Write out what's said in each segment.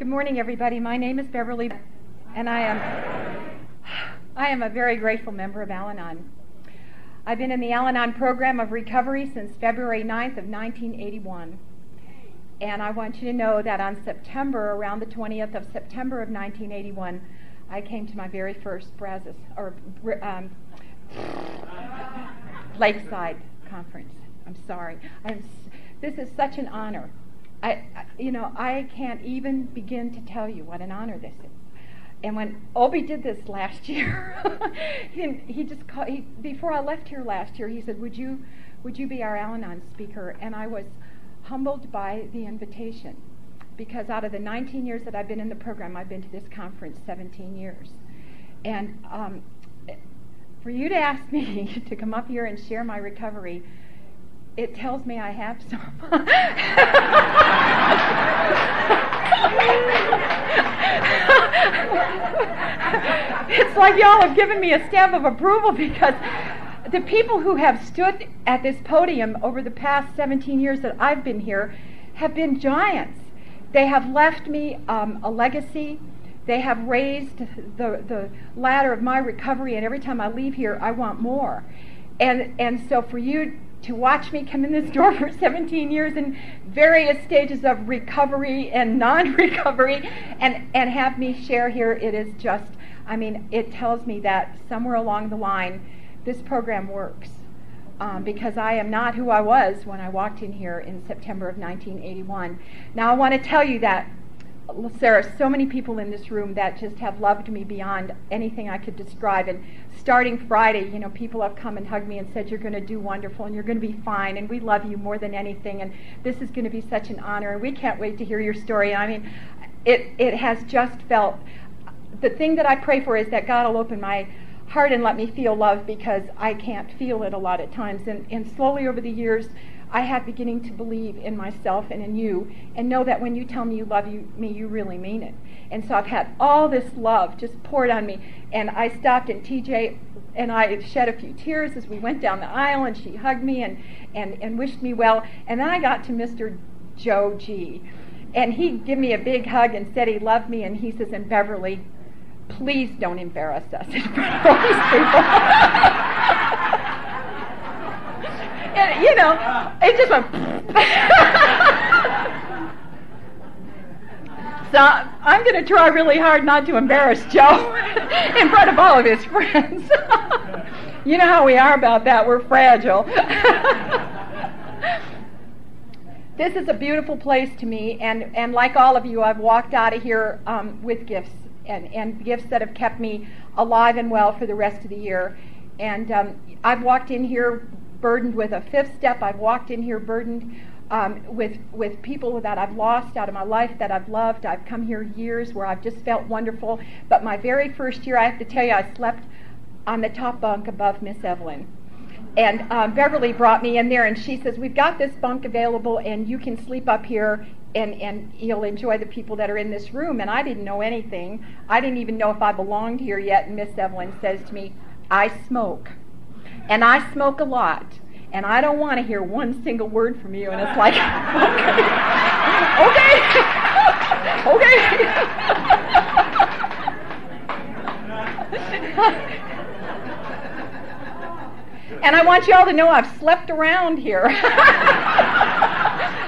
Good morning, everybody. My name is Beverly, and I am I am a very grateful member of Al-Anon. I've been in the Al-Anon program of recovery since February 9th of 1981. And I want you to know that on September, around the 20th of September of 1981, I came to my very first Brazos or um, Lakeside conference. I'm sorry. I'm, this is such an honor. I, you know, I can't even begin to tell you what an honor this is. And when Obi did this last year, he, he just called, he, before I left here last year, he said, "Would you, would you be our Al-Anon speaker?" And I was humbled by the invitation, because out of the 19 years that I've been in the program, I've been to this conference 17 years, and um, for you to ask me to come up here and share my recovery it tells me I have some. it's like y'all have given me a stamp of approval because the people who have stood at this podium over the past 17 years that I've been here have been giants. They have left me um, a legacy. They have raised the, the ladder of my recovery, and every time I leave here, I want more. And, and so for you to watch me come in this door for 17 years in various stages of recovery and non-recovery and, and have me share here it is just i mean it tells me that somewhere along the line this program works um, because i am not who i was when i walked in here in september of 1981 now i want to tell you that are so many people in this room that just have loved me beyond anything I could describe. And starting Friday, you know, people have come and hugged me and said, You're going to do wonderful and you're going to be fine and we love you more than anything. And this is going to be such an honor. And we can't wait to hear your story. I mean, it, it has just felt the thing that I pray for is that God will open my heart and let me feel love because I can't feel it a lot of times. And, and slowly over the years, I have beginning to believe in myself and in you and know that when you tell me you love you, me, you really mean it. And so I've had all this love just poured on me. And I stopped and TJ and I shed a few tears as we went down the aisle and she hugged me and, and, and wished me well. And then I got to Mr. Joe G. And he gave me a big hug and said he loved me and he says, and Beverly, please don't embarrass us in front of all these people. and, you know, it just went. so I'm going to try really hard not to embarrass Joe in front of all of his friends. you know how we are about that. We're fragile. this is a beautiful place to me, and, and like all of you, I've walked out of here um, with gifts and, and gifts that have kept me alive and well for the rest of the year. And um, I've walked in here burdened with a fifth step. I've walked in here burdened um, with with people that I've lost out of my life that I've loved. I've come here years where I've just felt wonderful. But my very first year, I have to tell you, I slept on the top bunk above Miss Evelyn. And um, Beverly brought me in there, and she says, "We've got this bunk available, and you can sleep up here, and and you'll enjoy the people that are in this room." And I didn't know anything. I didn't even know if I belonged here yet. And Miss Evelyn says to me, "I smoke." and I smoke a lot, and I don't want to hear one single word from you. And it's like, okay, okay, okay. and I want you all to know I've slept around here.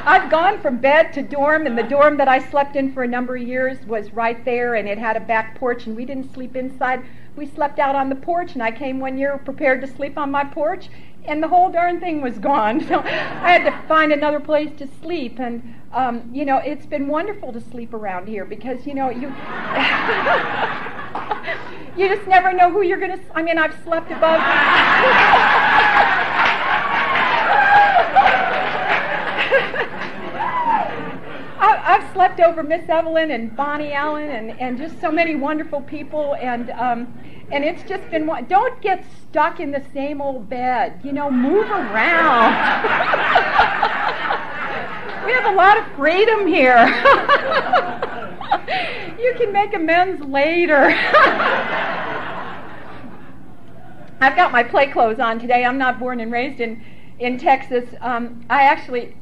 I've gone from bed to dorm, and the dorm that I slept in for a number of years was right there, and it had a back porch, and we didn't sleep inside we slept out on the porch, and I came one year prepared to sleep on my porch, and the whole darn thing was gone. So I had to find another place to sleep. And, um, you know, it's been wonderful to sleep around here because, you know, you. you just never know who you're going to. I mean, I've slept above. I, have slept over Miss Evelyn and Bonnie Allen and, and just so many wonderful people. And um, and it's just been one. don't get stuck in the same old bed you know move around we have a lot of freedom here you can make amends later i've got my play clothes on today i'm not born and raised in in texas um, i actually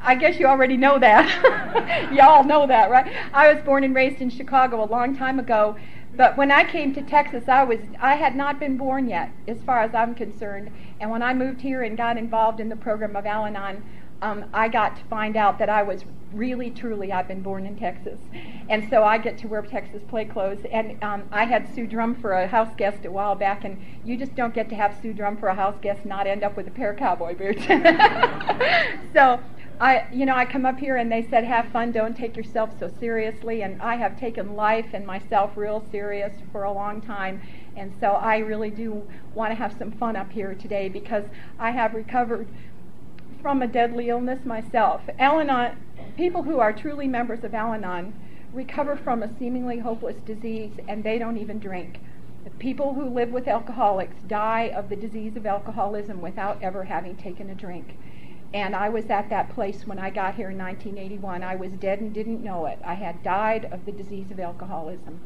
I guess you already know that. Y'all know that, right? I was born and raised in Chicago a long time ago, but when I came to Texas, I was I had not been born yet, as far as I'm concerned. And when I moved here and got involved in the program of Al-Anon, um, I got to find out that I was really, truly, I've been born in Texas. And so I get to wear Texas play clothes. And um, I had Sue Drum for a house guest a while back, and you just don't get to have Sue Drum for a house guest not end up with a pair of cowboy boots. so I, you know, I come up here and they said, have fun, don't take yourself so seriously. And I have taken life and myself real serious for a long time. And so I really do want to have some fun up here today because I have recovered from a deadly illness myself. Al-Anon, people who are truly members of Al-Anon recover from a seemingly hopeless disease and they don't even drink. People who live with alcoholics die of the disease of alcoholism without ever having taken a drink. And I was at that place when I got here in 1981. I was dead and didn't know it. I had died of the disease of alcoholism.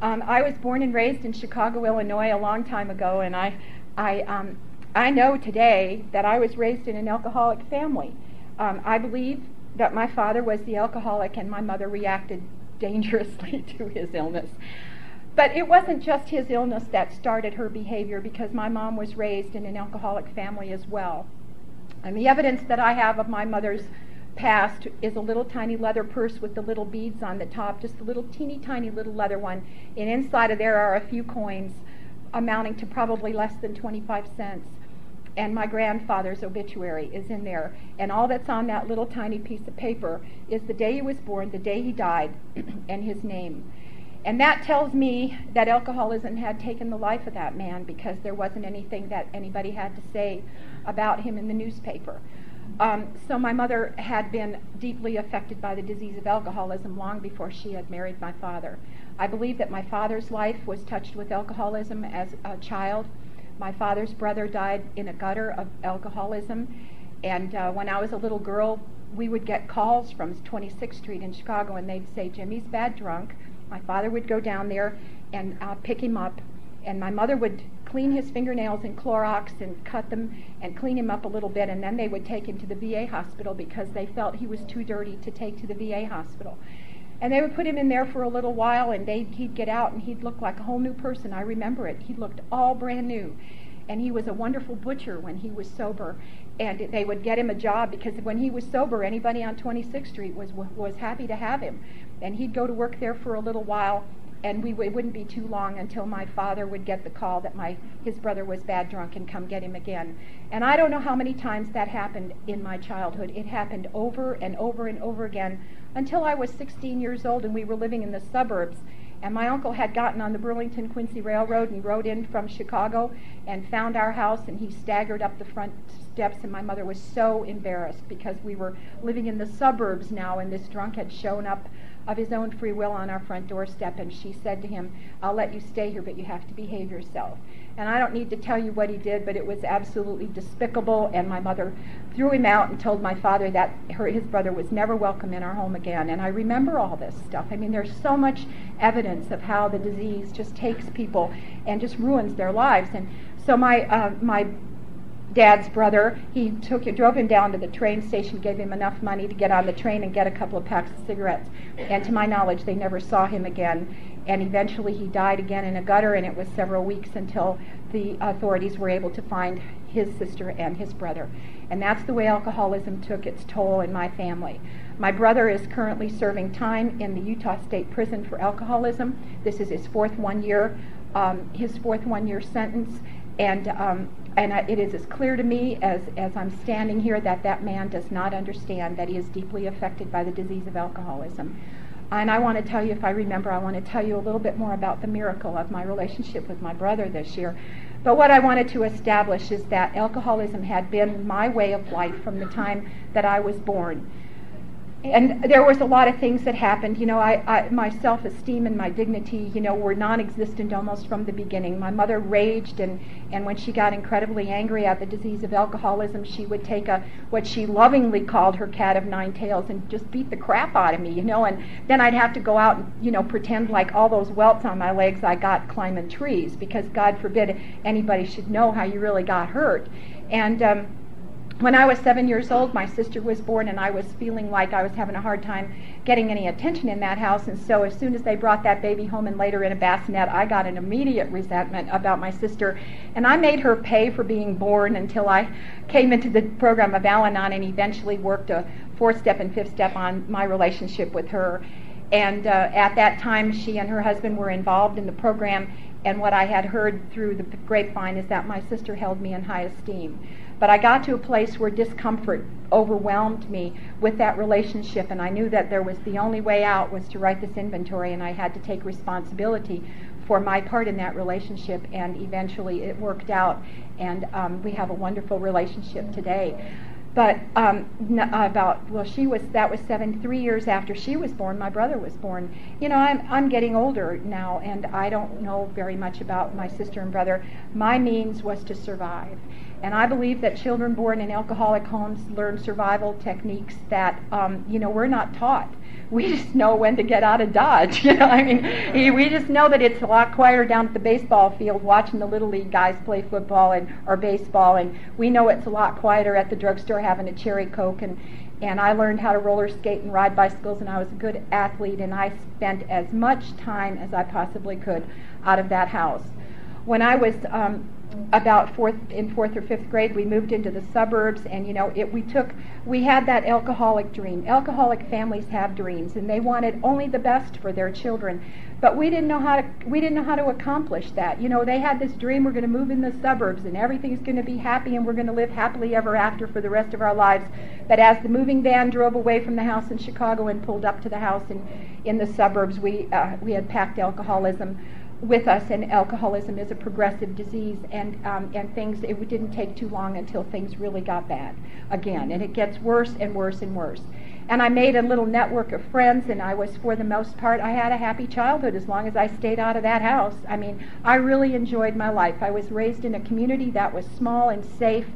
Um, I was born and raised in Chicago, Illinois, a long time ago, and I, I um, I know today that I was raised in an alcoholic family. Um, I believe that my father was the alcoholic and my mother reacted dangerously to his illness. But it wasn't just his illness that started her behavior because my mom was raised in an alcoholic family as well. And the evidence that I have of my mother's past is a little tiny leather purse with the little beads on the top, just a little teeny tiny little leather one. And inside of there are a few coins amounting to probably less than 25 cents and my grandfather's obituary is in there. And all that's on that little tiny piece of paper is the day he was born, the day he died, and his name. And that tells me that alcoholism had taken the life of that man because there wasn't anything that anybody had to say about him in the newspaper. Um, so my mother had been deeply affected by the disease of alcoholism long before she had married my father. I believe that my father's life was touched with alcoholism as a child. My father's brother died in a gutter of alcoholism, and uh, when I was a little girl, we would get calls from 26th Street in Chicago, and they'd say, Jimmy's bad drunk. My father would go down there and uh, pick him up, and my mother would clean his fingernails in Clorox and cut them and clean him up a little bit, and then they would take him to the VA hospital because they felt he was too dirty to take to the VA hospital. And they would put him in there for a little while, and they'd, he'd get out, and he'd look like a whole new person. I remember it. He looked all brand new. And he was a wonderful butcher when he was sober. And they would get him a job because when he was sober, anybody on 26th Street was, was happy to have him. And he'd go to work there for a little while, and we it wouldn't be too long until my father would get the call that my his brother was bad drunk and come get him again. And I don't know how many times that happened in my childhood. It happened over and over and over again until I was 16 years old and we were living in the suburbs. And my uncle had gotten on the Burlington Quincy Railroad and rode in from Chicago and found our house and he staggered up the front steps and my mother was so embarrassed because we were living in the suburbs now and this drunk had shown up of his own free will on our front doorstep and she said to him, I'll let you stay here but you have to behave yourself. And I don't need to tell you what he did, but it was absolutely despicable. And my mother threw him out and told my father that her, his brother was never welcome in our home again. And I remember all this stuff. I mean, there's so much evidence of how the disease just takes people and just ruins their lives. And so my uh, my dad's brother, he took drove him down to the train station, gave him enough money to get on the train and get a couple of packs of cigarettes. And to my knowledge, they never saw him again and eventually he died again in a gutter, and it was several weeks until the authorities were able to find his sister and his brother. And that's the way alcoholism took its toll in my family. My brother is currently serving time in the Utah State Prison for alcoholism. This is his fourth one year, um, his fourth one year sentence, and um, and it is as clear to me as as I'm standing here that that man does not understand that he is deeply affected by the disease of alcoholism. And I want to tell you, if I remember, I want to tell you a little bit more about the miracle of my relationship with my brother this year. But what I wanted to establish is that alcoholism had been my way of life from the time that I was born and there was a lot of things that happened. You know, I, I, my self-esteem and my dignity, you know, were non-existent almost from the beginning. My mother raged, and and when she got incredibly angry at the disease of alcoholism, she would take a what she lovingly called her cat of nine tails and just beat the crap out of me, you know. And then I'd have to go out and you know pretend like all those welts on my legs I got climbing trees because God forbid anybody should know how you really got hurt. And um, when I was seven years old, my sister was born, and I was feeling like I was having a hard time getting any attention in that house. And so, as soon as they brought that baby home and later in a bassinet, I got an immediate resentment about my sister. And I made her pay for being born until I came into the program of Al Anon and eventually worked a fourth step and fifth step on my relationship with her. And uh, at that time, she and her husband were involved in the program. And what I had heard through the grapevine is that my sister held me in high esteem. But I got to a place where discomfort overwhelmed me with that relationship, and I knew that there was the only way out was to write this inventory, and I had to take responsibility for my part in that relationship, and eventually it worked out, and um, we have a wonderful relationship today. But um, n- about well, she was that was seven three years after she was born. My brother was born. You know, I'm I'm getting older now, and I don't know very much about my sister and brother. My means was to survive, and I believe that children born in alcoholic homes learn survival techniques that um, you know we're not taught. We just know when to get out of Dodge. You know, I mean, we just know that it's a lot quieter down at the baseball field watching the little league guys play football and or baseball, and we know it's a lot quieter at the drugstore having a cherry coke and and I learned how to roller skate and ride bicycles, and I was a good athlete, and I spent as much time as I possibly could out of that house. When I was um, about fourth in fourth or fifth grade we moved into the suburbs and you know it we took we had that alcoholic dream. Alcoholic families have dreams and they wanted only the best for their children. But we didn't know how to we didn't know how to accomplish that. You know they had this dream we're going to move in the suburbs and everything's going to be happy and we're going to live happily ever after for the rest of our lives. But as the moving van drove away from the house in chicago and pulled up to the house in in the suburbs we uh, we had packed alcoholism with us, and alcoholism is a progressive disease, and um, and things. It didn't take too long until things really got bad again, and it gets worse and worse and worse. And I made a little network of friends, and I was, for the most part, I had a happy childhood as long as I stayed out of that house. I mean, I really enjoyed my life. I was raised in a community that was small and safe,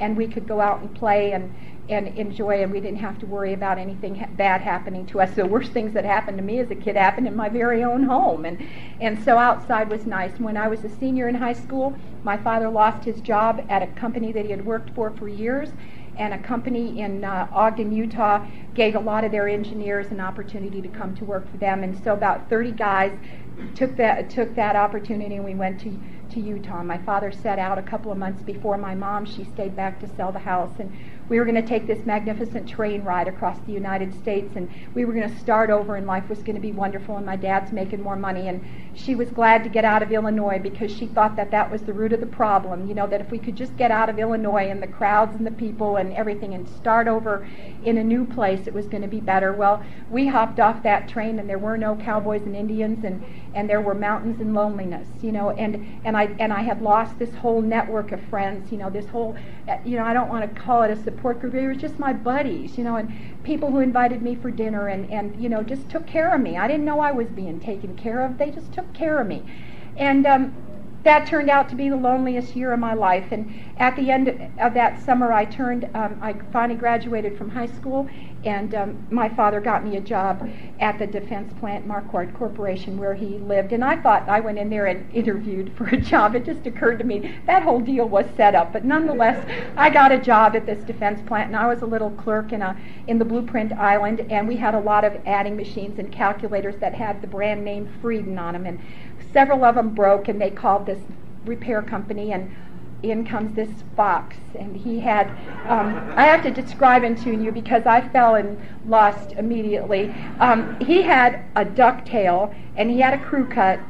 and we could go out and play and and enjoy and we didn't have to worry about anything ha- bad happening to us. The worst things that happened to me as a kid happened in my very own home. And and so outside was nice. When i was a senior in high school my father lost his job at a company that he had worked for for years. And a company in uh, Ogden, Utah, gave a lot of their engineers an opportunity to come to work for them. And so about 30 guys took that took that opportunity, and we went to to Utah. My father set out a couple of months before my mom. She stayed back to sell the house, and we were going to take this magnificent train ride across the United States, and we were going to start over, and life was going to be wonderful, and my dad's making more money. And she was glad to get out of Illinois because she thought that that was the root of the problem. You know, that if we could just get out of Illinois and the crowds and the people and everything and start over in a new place, it was going to be better. Well, we hopped off that train, and there were no cowboys and Indians, and and there were mountains and loneliness. You know, and and I and I had lost this whole network of friends. You know, this whole, you know, I don't want to call it a support group. It was just my buddies, you know, and people who invited me for dinner and, and you know, just took care of me. I didn't know I was being taken care of. They just took care of me. And um, that turned out to be the loneliest year of my life. And at the end of that summer, I turned, um, I finally graduated from high school, and um, my father got me a job at the defense plant, Marquardt Corporation, where he lived. And I thought I went in there and interviewed for a job. It just occurred to me that whole deal was set up. But nonetheless, I got a job at this defense plant, and I was a little clerk in a in the Blueprint Island, and we had a lot of adding machines and calculators that had the brand name Friden on them, and several of them broke, and they called this repair company and in comes this fox, and he had. Um, I have to describe him to you because I fell and lost immediately. Um, he had a duck tail, and he had a crew cut,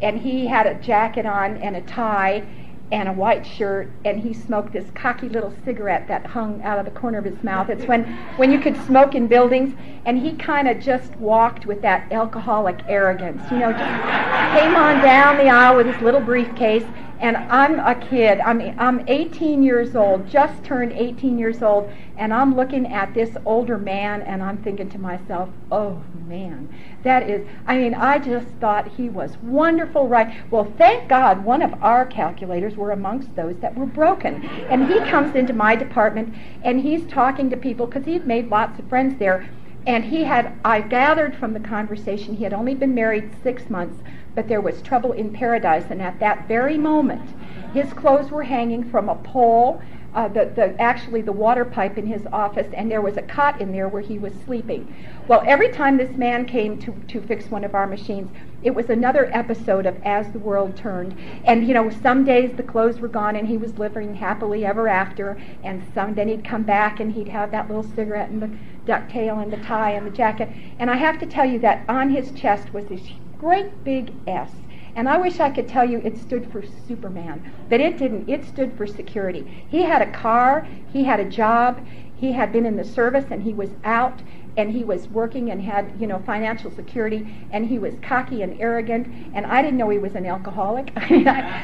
and he had a jacket on and a tie, and a white shirt, and he smoked this cocky little cigarette that hung out of the corner of his mouth. It's when when you could smoke in buildings, and he kind of just walked with that alcoholic arrogance, you know, just came on down the aisle with his little briefcase and I'm a kid. I mean, I'm 18 years old, just turned 18 years old, and I'm looking at this older man, and I'm thinking to myself, oh man, that is. I mean, I just thought he was wonderful, right? Well, thank God, one of our calculators were amongst those that were broken, and he comes into my department, and he's talking to people because he'd made lots of friends there. And he had, I gathered from the conversation, he had only been married six months, but there was trouble in paradise. And at that very moment, his clothes were hanging from a pole uh, the, the actually the water pipe in his office, and there was a cot in there where he was sleeping. Well, every time this man came to, to fix one of our machines, it was another episode of As the World Turned. And you know, some days the clothes were gone and he was living happily ever after, and some then he'd come back and he'd have that little cigarette and the ducktail and the tie and the jacket. And I have to tell you that on his chest was this great big S. And I wish I could tell you it stood for Superman, but it didn't. It stood for security. He had a car, he had a job, he had been in the service, and he was out, and he was working and had you know financial security and he was cocky and arrogant and i didn't know he was an alcoholic. I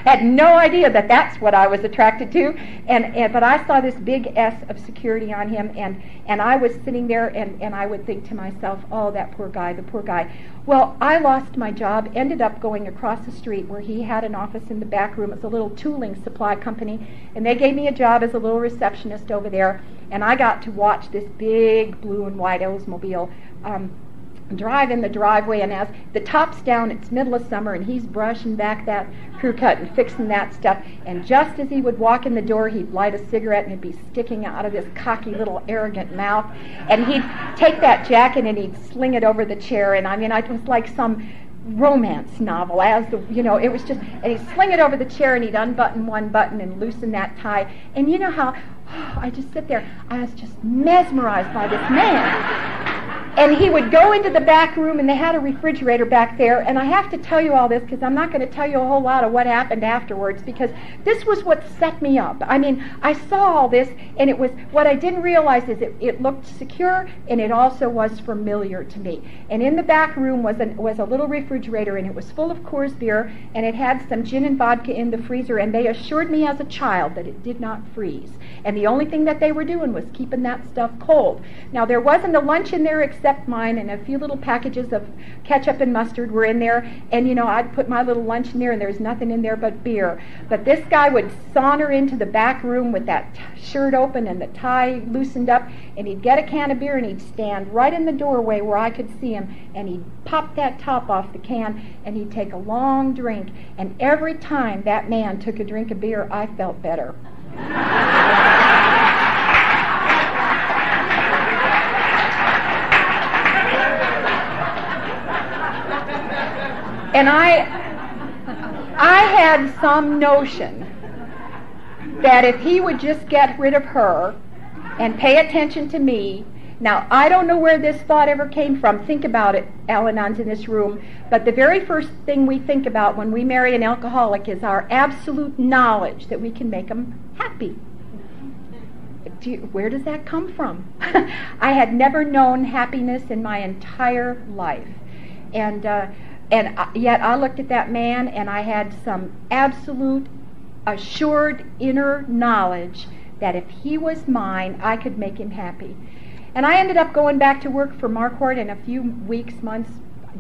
had no idea that that's what i was attracted to. And, and but i saw this big s of security on him and and i was sitting there and and i would think to myself oh that poor guy the poor guy. Well i lost my job ended up going across the street where he had an office in the back room. It's a little tooling supply company and they gave me a job as a little receptionist over there and I got to watch this big blue and white Oldsmobile um, drive in the driveway, and as the top's down, it's middle of summer, and he's brushing back that crew cut and fixing that stuff. And just as he would walk in the door, he'd light a cigarette, and it'd be sticking out of his cocky little arrogant mouth. And he'd take that jacket and he'd sling it over the chair, and I mean, it was like some romance novel as the you know it was just and he'd sling it over the chair and he'd unbutton one button and loosen that tie and you know how I just sit there. I was just mesmerized by this man. And he would go into the back room, and they had a refrigerator back there. And I have to tell you all this because I'm not going to tell you a whole lot of what happened afterwards because this was what set me up. I mean, I saw all this, and it was what I didn't realize is it, it looked secure and it also was familiar to me. And in the back room was, an, was a little refrigerator, and it was full of Coors beer, and it had some gin and vodka in the freezer. And they assured me as a child that it did not freeze. And the only thing that they were doing was keeping that stuff cold. Now, there wasn't a lunch in there except except mine, and a few little packages of ketchup and mustard were in there. And you know, I'd put my little lunch in there, and there's nothing in there but beer. But this guy would saunter into the back room with that t- shirt open and the tie loosened up, and he'd get a can of beer and he'd stand right in the doorway where I could see him, and he'd pop that top off the can, and he'd take a long drink. And every time that man took a drink of beer, I felt better. And I, I had some notion that if he would just get rid of her and pay attention to me, now I don't know where this thought ever came from. Think about it, Al-Anons in this room. But the very first thing we think about when we marry an alcoholic is our absolute knowledge that we can make him happy. Do you, where does that come from? I had never known happiness in my entire life. And uh, and yet I looked at that man and I had some absolute assured inner knowledge that if he was mine, I could make him happy. And I ended up going back to work for Marquardt in a few weeks, months,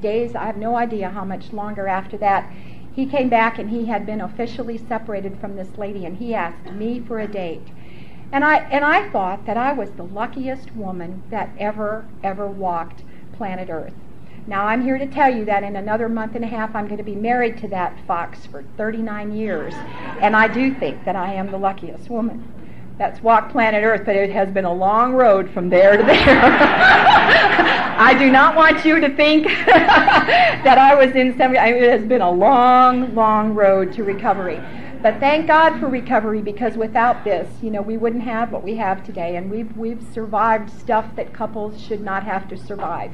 days, I have no idea how much longer after that. He came back and he had been officially separated from this lady and he asked me for a date. And I and I thought that I was the luckiest woman that ever ever walked planet Earth. Now, I'm here to tell you that in another month and a half, I'm going to be married to that fox for 39 years. And I do think that I am the luckiest woman. That's walk planet Earth, but it has been a long road from there to there. I do not want you to think that I was in 70. I mean, it has been a long, long road to recovery. But thank God for recovery because without this, you know, we wouldn't have what we have today. And we've, we've survived stuff that couples should not have to survive.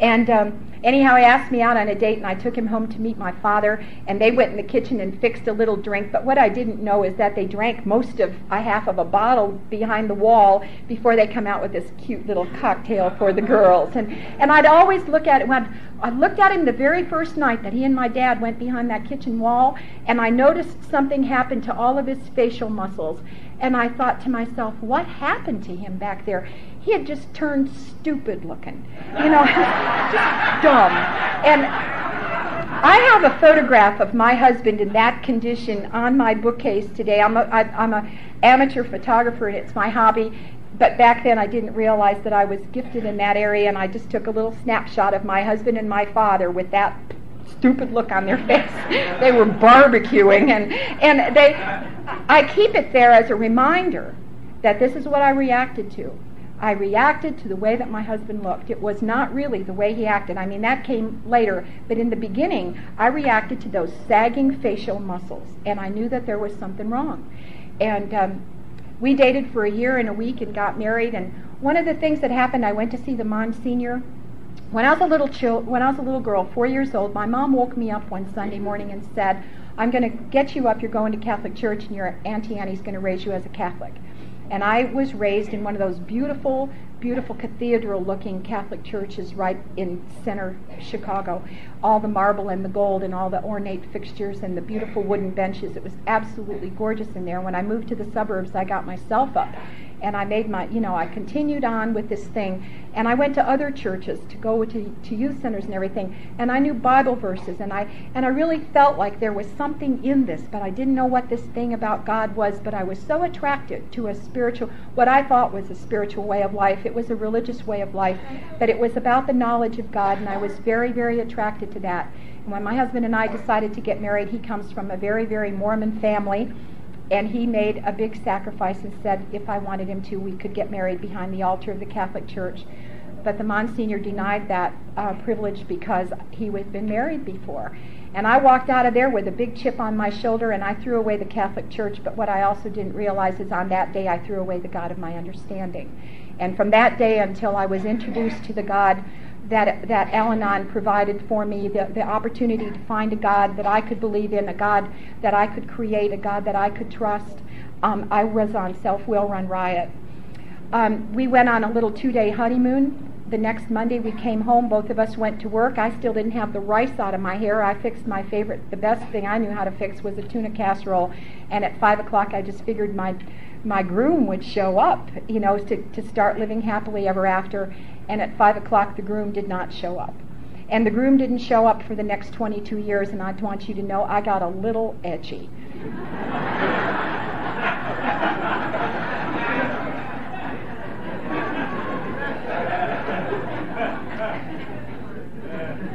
And um, anyhow, he asked me out on a date, and I took him home to meet my father. And they went in the kitchen and fixed a little drink. But what I didn't know is that they drank most of a half of a bottle behind the wall before they come out with this cute little cocktail for the girls. And and I'd always look at it when I looked at him the very first night that he and my dad went behind that kitchen wall, and I noticed something happened to all of his facial muscles. And I thought to myself, what happened to him back there? He had just turned stupid looking, you know, just dumb. And I have a photograph of my husband in that condition on my bookcase today. I'm a, I'm a amateur photographer and it's my hobby. But back then I didn't realize that I was gifted in that area and I just took a little snapshot of my husband and my father with that stupid look on their face. they were barbecuing and and they I keep it there as a reminder that this is what I reacted to. I reacted to the way that my husband looked. It was not really the way he acted. I mean, that came later. But in the beginning, I reacted to those sagging facial muscles, and I knew that there was something wrong. And um, we dated for a year and a week and got married. And one of the things that happened, I went to see the Monsignor. When I was a little chil- when I was a little girl, four years old, my mom woke me up one Sunday morning and said, "I'm going to get you up. You're going to Catholic church, and your auntie Annie's going to raise you as a Catholic." And I was raised in one of those beautiful, beautiful cathedral looking Catholic churches right in center Chicago. All the marble and the gold and all the ornate fixtures and the beautiful wooden benches. It was absolutely gorgeous in there. When I moved to the suburbs, I got myself up and I made my, you know, I continued on with this thing. And I went to other churches to go to, to youth centers and everything. And I knew Bible verses, and I and I really felt like there was something in this, but I didn't know what this thing about God was. But I was so attracted to a spiritual, what I thought was a spiritual way of life. It was a religious way of life, but it was about the knowledge of God, and I was very, very attracted to that. And when my husband and I decided to get married, he comes from a very, very Mormon family and he made a big sacrifice and said if I wanted him to, we could get married behind the altar of the Catholic Church. But the Monsignor denied that uh, privilege because he had been married before. And I walked out of there with a big chip on my shoulder and I threw away the Catholic Church. But what I also didn't realize is on that day I threw away the God of my understanding. And from that day until I was introduced to the God that, that Al Anon provided for me the, the opportunity to find a God that I could believe in, a God that I could create, a God that I could trust. Um, I was on Self Will Run Riot. Um, we went on a little two day honeymoon. The next Monday we came home. Both of us went to work. I still didn't have the rice out of my hair. I fixed my favorite, the best thing I knew how to fix was a tuna casserole. And at five o'clock I just figured my my groom would show up, you know, to, to start living happily ever after and at 5 o'clock the groom did not show up. And the groom didn't show up for the next 22 years, and I want you to know I got a little edgy.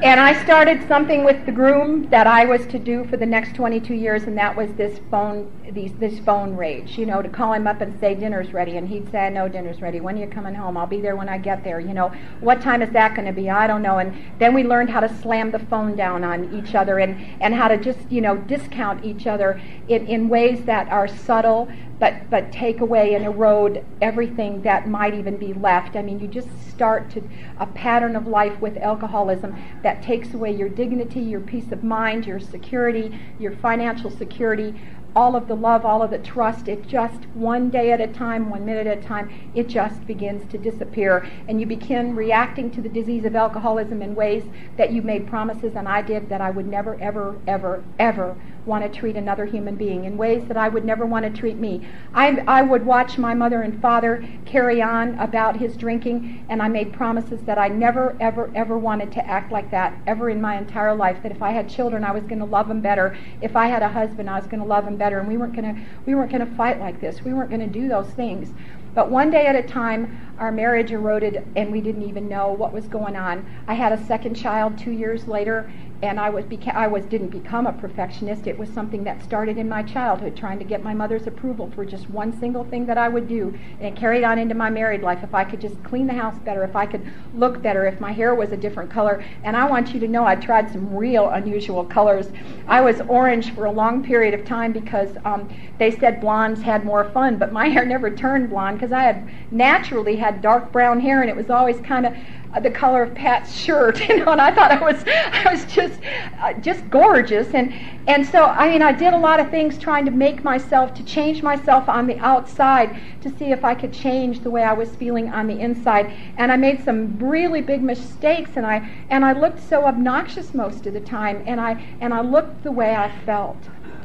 And I started something with the groom that I was to do for the next 22 years, and that was this phone, these, this phone rage. You know, to call him up and say dinner's ready, and he'd say, "No, dinner's ready. When are you coming home? I'll be there when I get there." You know, what time is that going to be? I don't know. And then we learned how to slam the phone down on each other, and and how to just you know discount each other in in ways that are subtle, but but take away and erode everything that might even be left. I mean, you just start to a pattern of life with alcoholism that takes away your dignity, your peace of mind, your security, your financial security, all of the love, all of the trust, it just one day at a time, one minute at a time, it just begins to disappear. And you begin reacting to the disease of alcoholism in ways that you made promises, and I did, that I would never, ever, ever, ever want to treat another human being in ways that I would never want to treat me. I, I would watch my mother and father carry on about his drinking, and I made promises that I never, ever, ever wanted to act like that ever in my entire life. That if I had children, I was going to love them better. If I had a husband, I was going to love him better. And we weren't going to, we weren't going to fight like this. We weren't going to do those things. But one day at a time, our marriage eroded, and we didn't even know what was going on. I had a second child two years later, and I was beca- I was didn't become a perfectionist. It was something that started in my childhood, trying to get my mother's approval for just one single thing that I would do, and it carried on into my married life. If I could just clean the house better, if I could look better, if my hair was a different color, and I want you to know I tried some real unusual colors. I was orange for a long period of time because um, they said blondes had more fun, but my hair never turned blonde because I had naturally had dark brown hair, and it was always kind of the color of Pat's shirt, you know, and I thought I was I was just uh, just gorgeous, and and so I mean I did a lot of things trying to make myself to change myself on the outside to see if I could change the way I was feeling on the inside, and I made some really big mistakes, and I and I looked so obnoxious most of the time, and I and I looked the way I felt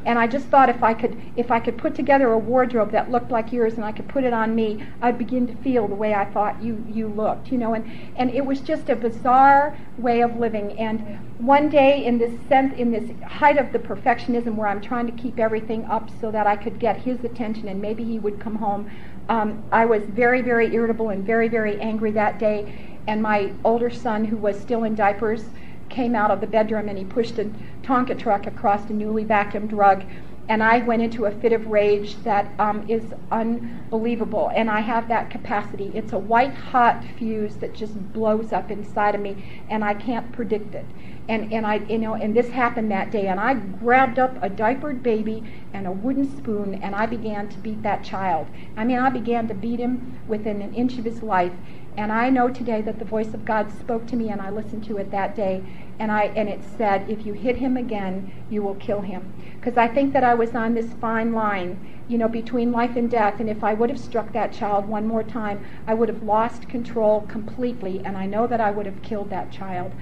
and I just thought if I could if I could put together a wardrobe that looked like yours and I could put it on me, I'd begin to feel the way I thought you you looked, you know. And and it was just a bizarre way of living. And one day, in this sense, in this height of the perfectionism, where I'm trying to keep everything up so that I could get his attention and maybe he would come home, um, I was very very irritable and very very angry that day. And my older son, who was still in diapers came out of the bedroom and he pushed a Tonka truck across a newly vacuumed rug and I went into a fit of rage that um, is unbelievable. And I have that capacity. It's a white hot fuse that just blows up inside of me, and I can't predict it. And and I you know and this happened that day, and I grabbed up a diapered baby and a wooden spoon, and I began to beat that child. I mean, I began to beat him within an inch of his life. And I know today that the voice of God spoke to me, and I listened to it that day. And I and it said, if you hit him again, you will kill him. Because I think that I was on this fine line, you know, between life and death. And if I would have struck that child one more time, I would have lost control completely, and I know that I would have killed that child.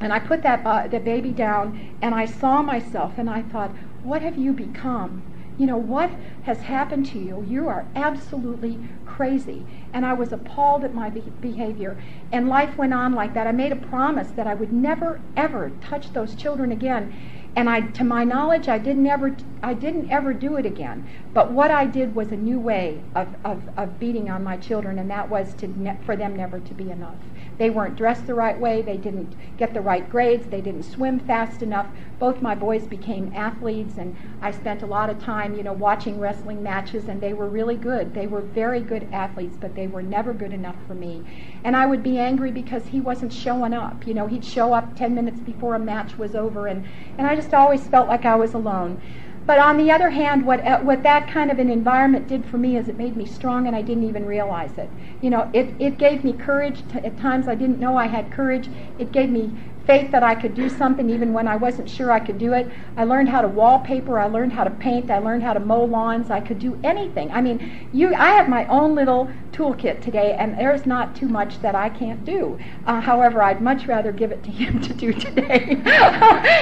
And I put that uh, the baby down, and I saw myself, and I thought, what have you become? You know, what has happened to you? You are absolutely crazy. And I was appalled at my be- behavior. And life went on like that. I made a promise that I would never, ever touch those children again. And I, to my knowledge, I didn't ever, I didn't ever do it again. But what I did was a new way of, of, of beating on my children, and that was to ne- for them never to be enough. They weren't dressed the right way. They didn't get the right grades. They didn't swim fast enough. Both my boys became athletes, and I spent a lot of time, you know, watching wrestling matches, and they were really good. They were very good athletes, but they were never good enough for me. And I would be angry because he wasn't showing up. You know, he'd show up 10 minutes before a match was over, and, and I just always felt like I was alone. But on the other hand, what, uh, what that kind of an environment did for me is it made me strong and I didn't even realize it. You know, it, it gave me courage. To, at times I didn't know I had courage. It gave me faith that I could do something even when I wasn't sure I could do it. I learned how to wallpaper. I learned how to paint. I learned how to mow lawns. I could do anything. I mean, you. I have my own little toolkit today, and there's not too much that I can't do. Uh, however, I'd much rather give it to him to do today.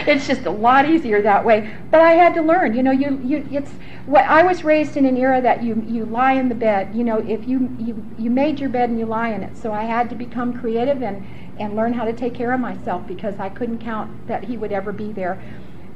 it's just a lot easier that way. But I had to learn. You know, you you it's what I was raised in an era that you you lie in the bed. You know, if you you you made your bed and you lie in it. So I had to become creative and and learn how to take care of myself because I couldn't count that he would ever be there.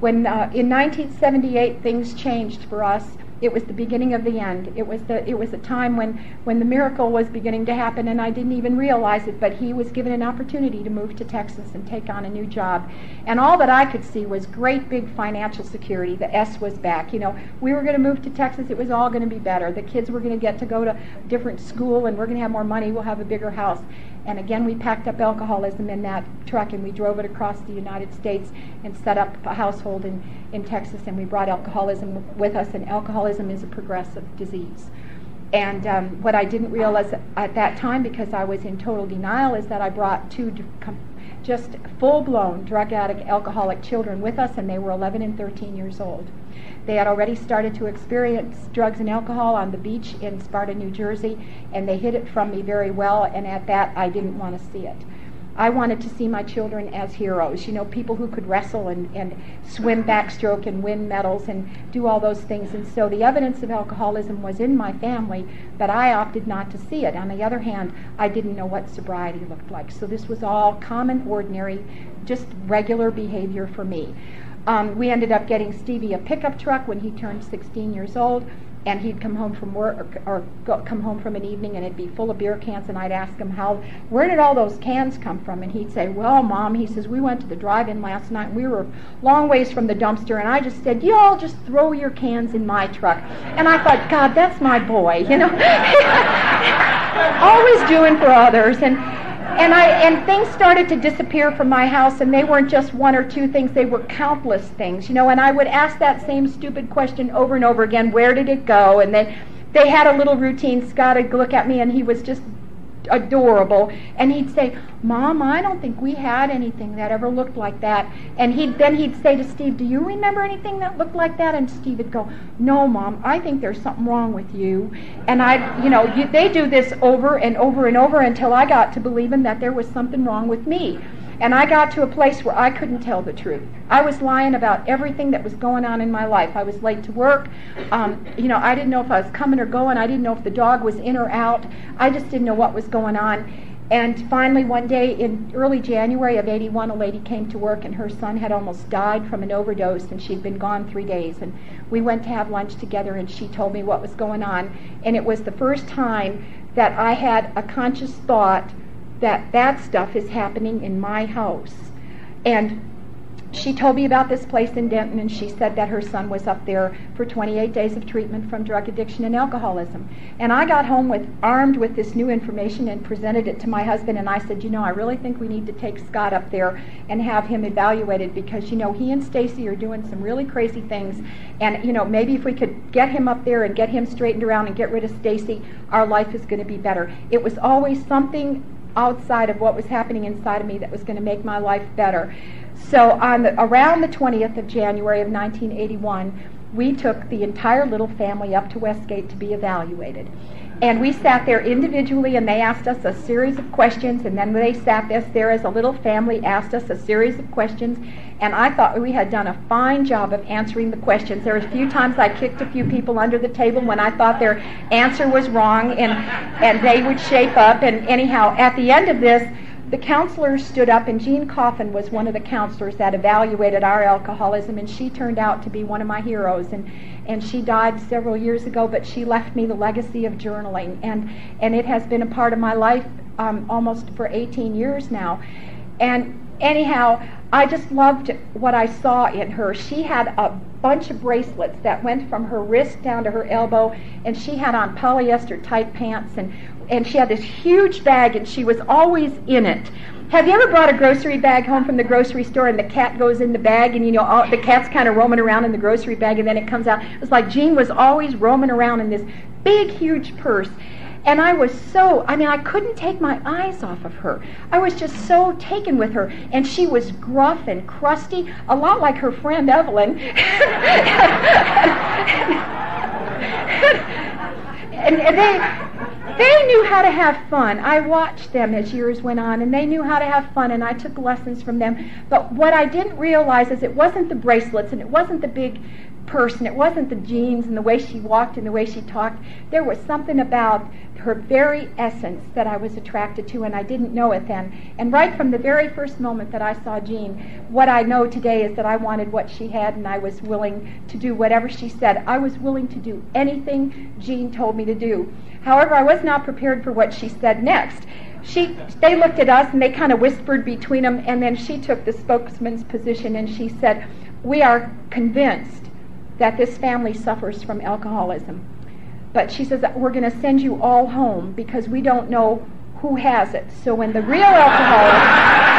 When uh, in 1978 things changed for us, it was the beginning of the end. It was the it was a time when when the miracle was beginning to happen, and I didn't even realize it. But he was given an opportunity to move to Texas and take on a new job, and all that I could see was great big financial security. The S was back. You know, we were going to move to Texas. It was all going to be better. The kids were going to get to go to different school, and we're going to have more money. We'll have a bigger house. And again, we packed up alcoholism in that truck and we drove it across the United States and set up a household in, in Texas. And we brought alcoholism with us, and alcoholism is a progressive disease. And um, what I didn't realize at that time, because I was in total denial, is that I brought two just full blown drug addict, alcoholic children with us, and they were 11 and 13 years old. They had already started to experience drugs and alcohol on the beach in Sparta, New Jersey, and they hid it from me very well, and at that I didn't want to see it. I wanted to see my children as heroes, you know, people who could wrestle and, and swim backstroke and win medals and do all those things. And so the evidence of alcoholism was in my family, but I opted not to see it. On the other hand, I didn't know what sobriety looked like. So this was all common, ordinary, just regular behavior for me. Um, we ended up getting Stevie a pickup truck when he turned 16 years old, and he'd come home from work or, or go, come home from an evening and it'd be full of beer cans, and I'd ask him how, where did all those cans come from? And he'd say, well, mom, he says we went to the drive-in last night, and we were long ways from the dumpster, and I just said, you all just throw your cans in my truck, and I thought, God, that's my boy, you know, always doing for others, and and I and things started to disappear from my house, and they weren't just one or two things; they were countless things, you know. And I would ask that same stupid question over and over again: Where did it go? And then they had a little routine. Scott would look at me, and he was just adorable. And he'd say, Mom, I don't think we had anything that ever looked like that. And he'd then he'd say to Steve, Do you remember anything that looked like that? And Steve would go, No, Mom, I think there's something wrong with you. And I, you know, you, they do this over and over and over until I got to believing that there was something wrong with me. And I got to a place where I couldn't tell the truth. I was lying about everything that was going on in my life. I was late to work. Um, you know, I didn't know if I was coming or going. I didn't know if the dog was in or out. I just didn't know what was going on. And finally, one day in early January of 81, a lady came to work and her son had almost died from an overdose and she'd been gone three days. And we went to have lunch together and she told me what was going on. And it was the first time that I had a conscious thought that that stuff is happening in my house. And she told me about this place in Denton, and she said that her son was up there for 28 days of treatment from drug addiction and alcoholism. And I got home with armed with this new information and presented it to my husband, and I said, you know, I really think we need to take Scott up there and have him evaluated because you know he and Stacy are doing some really crazy things, and you know maybe if we could get him up there and get him straightened around and get rid of Stacy, our life is going to be better. It was always something outside of what was happening inside of me that was going to make my life better. So on the, around the 20th of January of 1981, we took the entire little family up to Westgate to be evaluated. And we sat there individually, and they asked us a series of questions, and then they sat us there as a little family, asked us a series of questions, and I thought we had done a fine job of answering the questions. There were a few times I kicked a few people under the table when I thought their answer was wrong, and and they would shape up. And anyhow, at the end of this, the counselors stood up, and Jean Coffin was one of the counselors that evaluated our alcoholism, and she turned out to be one of my heroes. And, and she died several years ago, but she left me the legacy of journaling, and, and it has been a part of my life um, almost for 18 years now. And anyhow, I just loved what I saw in her. She had a bunch of bracelets that went from her wrist down to her elbow, and she had on polyester tight pants, and and she had this huge bag, and she was always in it. Have you ever brought a grocery bag home from the grocery store and the cat goes in the bag and you know all, the cat's kind of roaming around in the grocery bag and then it comes out? It's like Jean was always roaming around in this big, huge purse. And I was so, I mean, I couldn't take my eyes off of her. I was just so taken with her. And she was gruff and crusty, a lot like her friend Evelyn. and they, they knew how to have fun. I watched them as years went on, and they knew how to have fun, and I took lessons from them. But what I didn't realize is it wasn't the bracelets, and it wasn't the big person. It wasn't the jeans and the way she walked and the way she talked. There was something about her very essence that I was attracted to, and I didn't know it then. And right from the very first moment that I saw Jean, what I know today is that I wanted what she had, and I was willing to do whatever she said. I was willing to do anything Jean told me to do. However, I was not prepared for what she said next. She, they looked at us and they kind of whispered between them, and then she took the spokesman's position and she said, We are convinced that this family suffers from alcoholism. But she says, We're going to send you all home because we don't know who has it. So when the real alcoholic.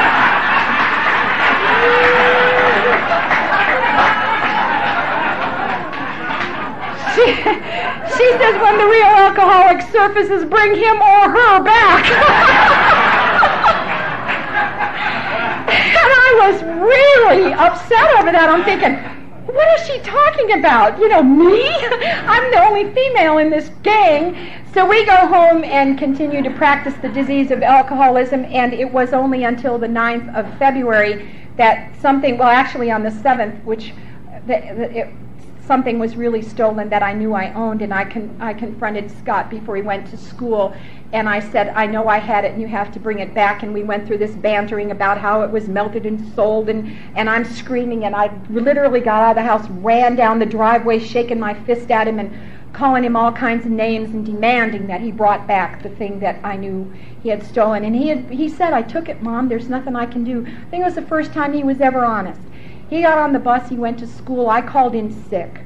She, she says when the real alcoholic surfaces, bring him or her back. and I was really upset over that. I'm thinking, what is she talking about? You know, me? I'm the only female in this gang. So we go home and continue to practice the disease of alcoholism, and it was only until the 9th of February that something, well, actually on the 7th, which the, the, it, something was really stolen that I knew I owned, and I, con- I confronted Scott before he went to school, and I said, I know I had it, and you have to bring it back. And we went through this bantering about how it was melted and sold, and, and I'm screaming, and I literally got out of the house, ran down the driveway, shaking my fist at him, and calling him all kinds of names and demanding that he brought back the thing that I knew he had stolen. And he had, he said, I took it, Mom. There's nothing I can do. I think it was the first time he was ever honest. He got on the bus, he went to school. I called in sick.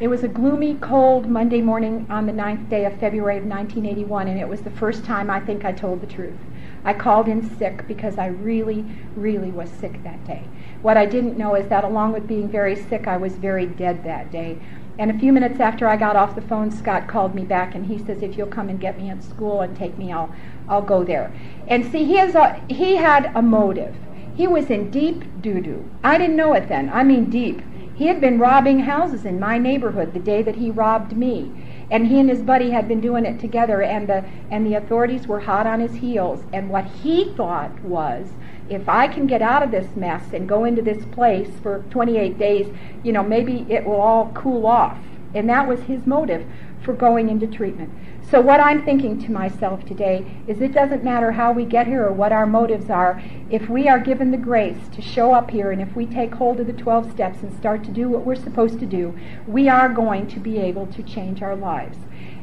It was a gloomy, cold Monday morning on the ninth day of February of 1981, and it was the first time I think I told the truth. I called in sick because I really, really was sick that day. What I didn't know is that along with being very sick, I was very dead that day. And a few minutes after I got off the phone, Scott called me back and he says, "If you'll come and get me at school and take me, I'll I'll go there." And see, he has a he had a motive. He was in deep doo doo. I didn't know it then. I mean, deep. He had been robbing houses in my neighborhood the day that he robbed me. And he and his buddy had been doing it together, and the, and the authorities were hot on his heels. And what he thought was if I can get out of this mess and go into this place for 28 days, you know, maybe it will all cool off. And that was his motive for going into treatment. So, what I'm thinking to myself today is it doesn't matter how we get here or what our motives are. If we are given the grace to show up here and if we take hold of the 12 steps and start to do what we're supposed to do, we are going to be able to change our lives.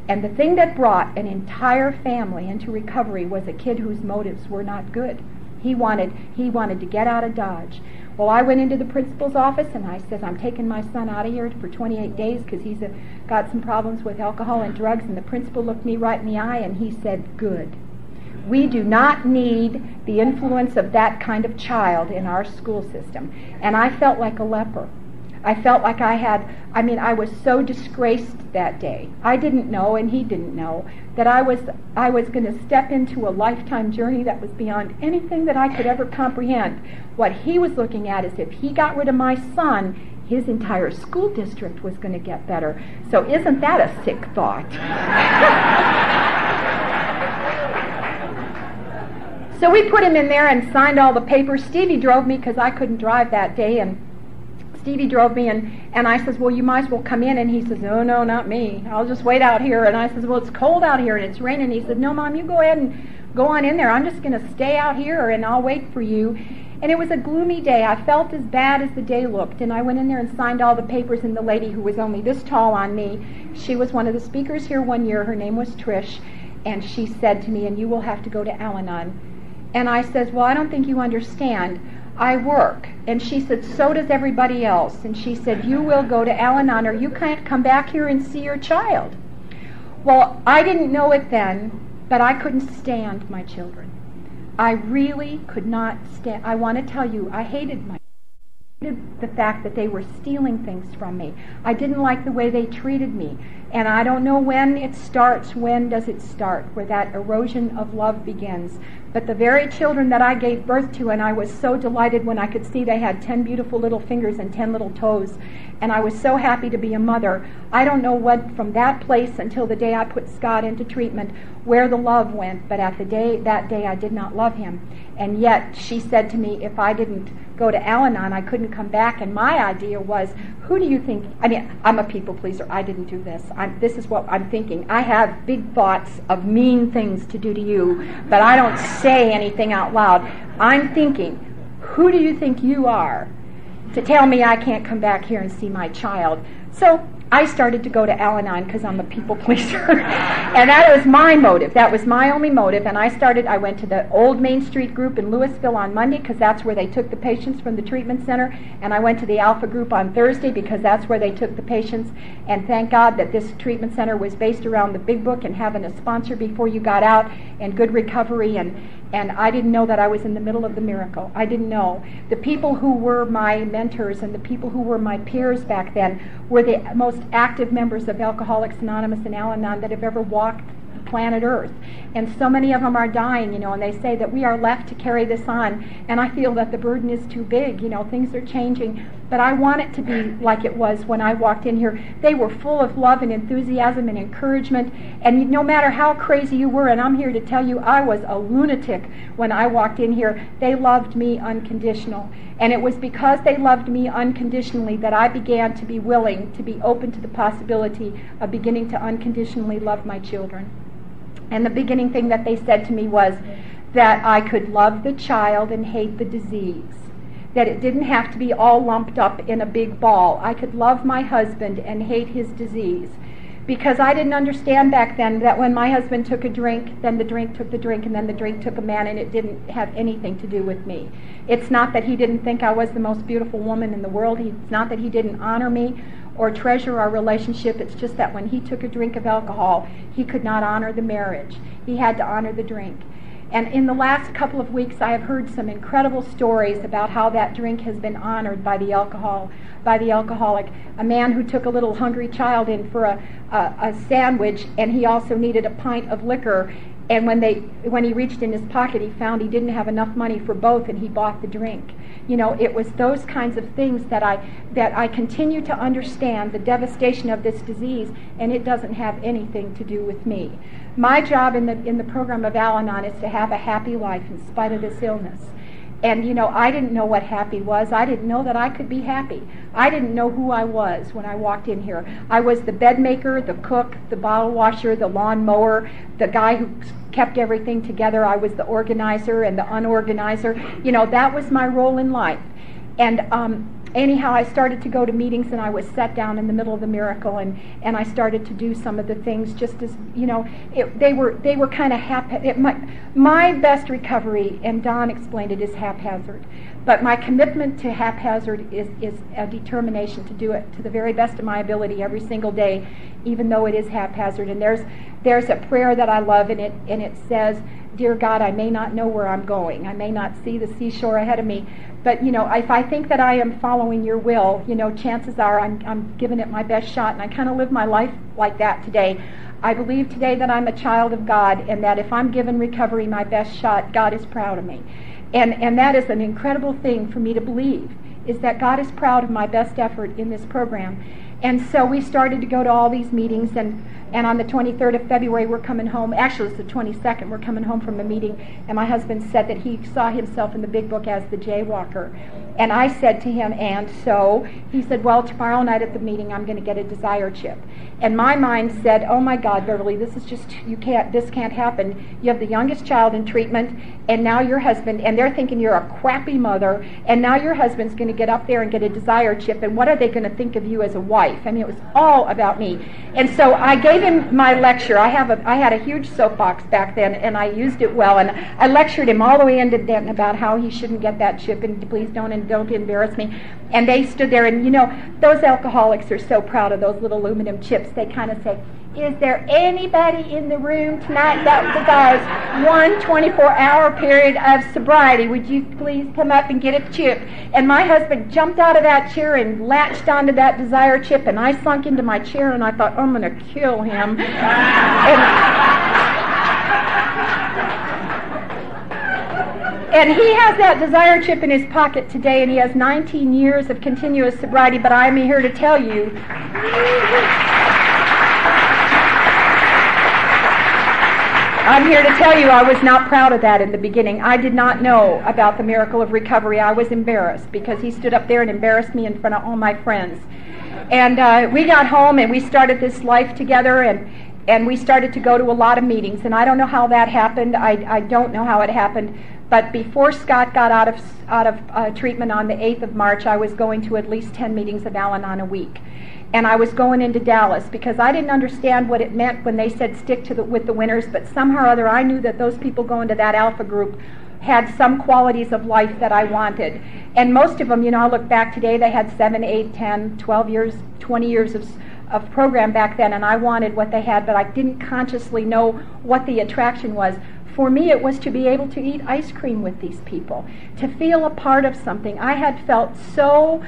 And the thing that brought an entire family into recovery was a kid whose motives were not good. He wanted, he wanted to get out of Dodge. Well, I went into the principal's office and I said, I'm taking my son out of here for 28 days because he's a, got some problems with alcohol and drugs. And the principal looked me right in the eye and he said, Good. We do not need the influence of that kind of child in our school system. And I felt like a leper. I felt like I had, I mean, I was so disgraced that day. I didn't know, and he didn't know, that I was, I was going to step into a lifetime journey that was beyond anything that I could ever comprehend. What he was looking at is if he got rid of my son, his entire school district was going to get better. So, isn't that a sick thought? so, we put him in there and signed all the papers. Stevie drove me because I couldn't drive that day, and Stevie drove me and, and I says, well, you might as well come in. And he says, oh, no, not me. I'll just wait out here. And I says, well, it's cold out here and it's raining. And he said, no, Mom, you go ahead and go on in there. I'm just going to stay out here and I'll wait for you. And it was a gloomy day. I felt as bad as the day looked. And I went in there and signed all the papers. And the lady who was only this tall on me, she was one of the speakers here one year. Her name was Trish. And she said to me, and you will have to go to Al Anon. And I says, well, I don't think you understand. I work. And she said, So does everybody else. And she said, You will go to Al Anon or you can't come back here and see your child. Well, I didn't know it then, but I couldn't stand my children. I really could not stand. I want to tell you, I hated my the fact that they were stealing things from me. I didn't like the way they treated me. And I don't know when it starts. When does it start? Where that erosion of love begins. But the very children that I gave birth to, and I was so delighted when I could see they had 10 beautiful little fingers and 10 little toes, and I was so happy to be a mother. I don't know what from that place until the day I put Scott into treatment, where the love went, but at the day that day I did not love him. And yet she said to me, if I didn't go to Al Anon, I couldn't come back. And my idea was, who do you think? I mean, I'm a people pleaser. I didn't do this. I'm, this is what I'm thinking. I have big thoughts of mean things to do to you, but I don't say anything out loud. I'm thinking, who do you think you are to tell me I can't come back here and see my child? So I started to go to Al Anon because I'm a people pleaser. and that was my motive. That was my only motive. And I started, I went to the old Main Street group in Lewisville on Monday because that's where they took the patients from the treatment center. And I went to the Alpha group on Thursday because that's where they took the patients. And thank God that this treatment center was based around the big book and having a sponsor before you got out and good recovery and, and I didn't know that I was in the middle of the miracle. I didn't know. The people who were my mentors and the people who were my peers back then were the most active members of Alcoholics Anonymous and Al Anon that have ever walked planet Earth. And so many of them are dying, you know, and they say that we are left to carry this on. And I feel that the burden is too big, you know, things are changing. But I want it to be like it was when I walked in here. They were full of love and enthusiasm and encouragement. And no matter how crazy you were, and I'm here to tell you I was a lunatic when I walked in here, they loved me unconditional. And it was because they loved me unconditionally that I began to be willing to be open to the possibility of beginning to unconditionally love my children. And the beginning thing that they said to me was that I could love the child and hate the disease. That it didn't have to be all lumped up in a big ball. I could love my husband and hate his disease. Because I didn't understand back then that when my husband took a drink, then the drink took the drink, and then the drink took a man, and it didn't have anything to do with me. It's not that he didn't think I was the most beautiful woman in the world. It's not that he didn't honor me or treasure our relationship. It's just that when he took a drink of alcohol, he could not honor the marriage. He had to honor the drink. And in the last couple of weeks, I have heard some incredible stories about how that drink has been honored by the alcohol, by the alcoholic. A man who took a little hungry child in for a, a, a sandwich, and he also needed a pint of liquor. And when they, when he reached in his pocket, he found he didn't have enough money for both, and he bought the drink. You know, it was those kinds of things that I that I continue to understand the devastation of this disease, and it doesn't have anything to do with me. My job in the in the program of Al-Anon is to have a happy life in spite of this illness. And you know, I didn't know what happy was. I didn't know that I could be happy. I didn't know who I was when I walked in here. I was the bed maker, the cook, the bottle washer, the lawn mower, the guy who kept everything together. I was the organizer and the unorganizer. You know, that was my role in life. And um, anyhow, I started to go to meetings and I was set down in the middle of the miracle and, and I started to do some of the things just as, you know, it, they were, they were kind of haphazard. My, my best recovery, and Don explained it, is haphazard. But my commitment to haphazard is, is a determination to do it to the very best of my ability every single day, even though it is haphazard. And there's there's a prayer that I love, and it and it says, "Dear God, I may not know where I'm going. I may not see the seashore ahead of me, but you know, if I think that I am following Your will, you know, chances are I'm I'm giving it my best shot, and I kind of live my life like that today." I believe today that I'm a child of God and that if I'm given recovery my best shot, God is proud of me. And, and that is an incredible thing for me to believe, is that God is proud of my best effort in this program. And so we started to go to all these meetings, and, and on the 23rd of February, we're coming home. Actually, it's the 22nd. We're coming home from a meeting, and my husband said that he saw himself in the big book as the jaywalker. And I said to him, and so? He said, well, tomorrow night at the meeting, I'm going to get a desire chip. And my mind said, oh my God, Beverly, this is just, you can't, this can't happen. You have the youngest child in treatment, and now your husband, and they're thinking you're a crappy mother, and now your husband's going to get up there and get a desire chip, and what are they going to think of you as a wife? I mean, it was all about me. And so I gave him my lecture. I have a, I had a huge soapbox back then, and I used it well, and I lectured him all the way into Denton about how he shouldn't get that chip, and please don't and don't embarrass me. And they stood there, and you know, those alcoholics are so proud of those little aluminum chips. They kind of say, is there anybody in the room tonight that desires one 24 hour period of sobriety? Would you please come up and get a chip? And my husband jumped out of that chair and latched onto that desire chip, and I sunk into my chair and I thought, I'm going to kill him. and, And he has that desire chip in his pocket today, and he has 19 years of continuous sobriety. But I am here to tell you. I'm here to tell you I was not proud of that in the beginning. I did not know about the miracle of recovery. I was embarrassed because he stood up there and embarrassed me in front of all my friends. And uh, we got home and we started this life together, and and we started to go to a lot of meetings. And I don't know how that happened. I, I don't know how it happened. But before Scott got out of, out of uh, treatment on the 8th of March, I was going to at least 10 meetings of Al Anon a week. And I was going into Dallas because I didn't understand what it meant when they said stick to the, with the winners, but somehow or other I knew that those people going to that alpha group had some qualities of life that I wanted. And most of them, you know, I look back today, they had 7, 8, 10, 12 years, 20 years of, of program back then, and I wanted what they had, but I didn't consciously know what the attraction was. For me, it was to be able to eat ice cream with these people, to feel a part of something. I had felt so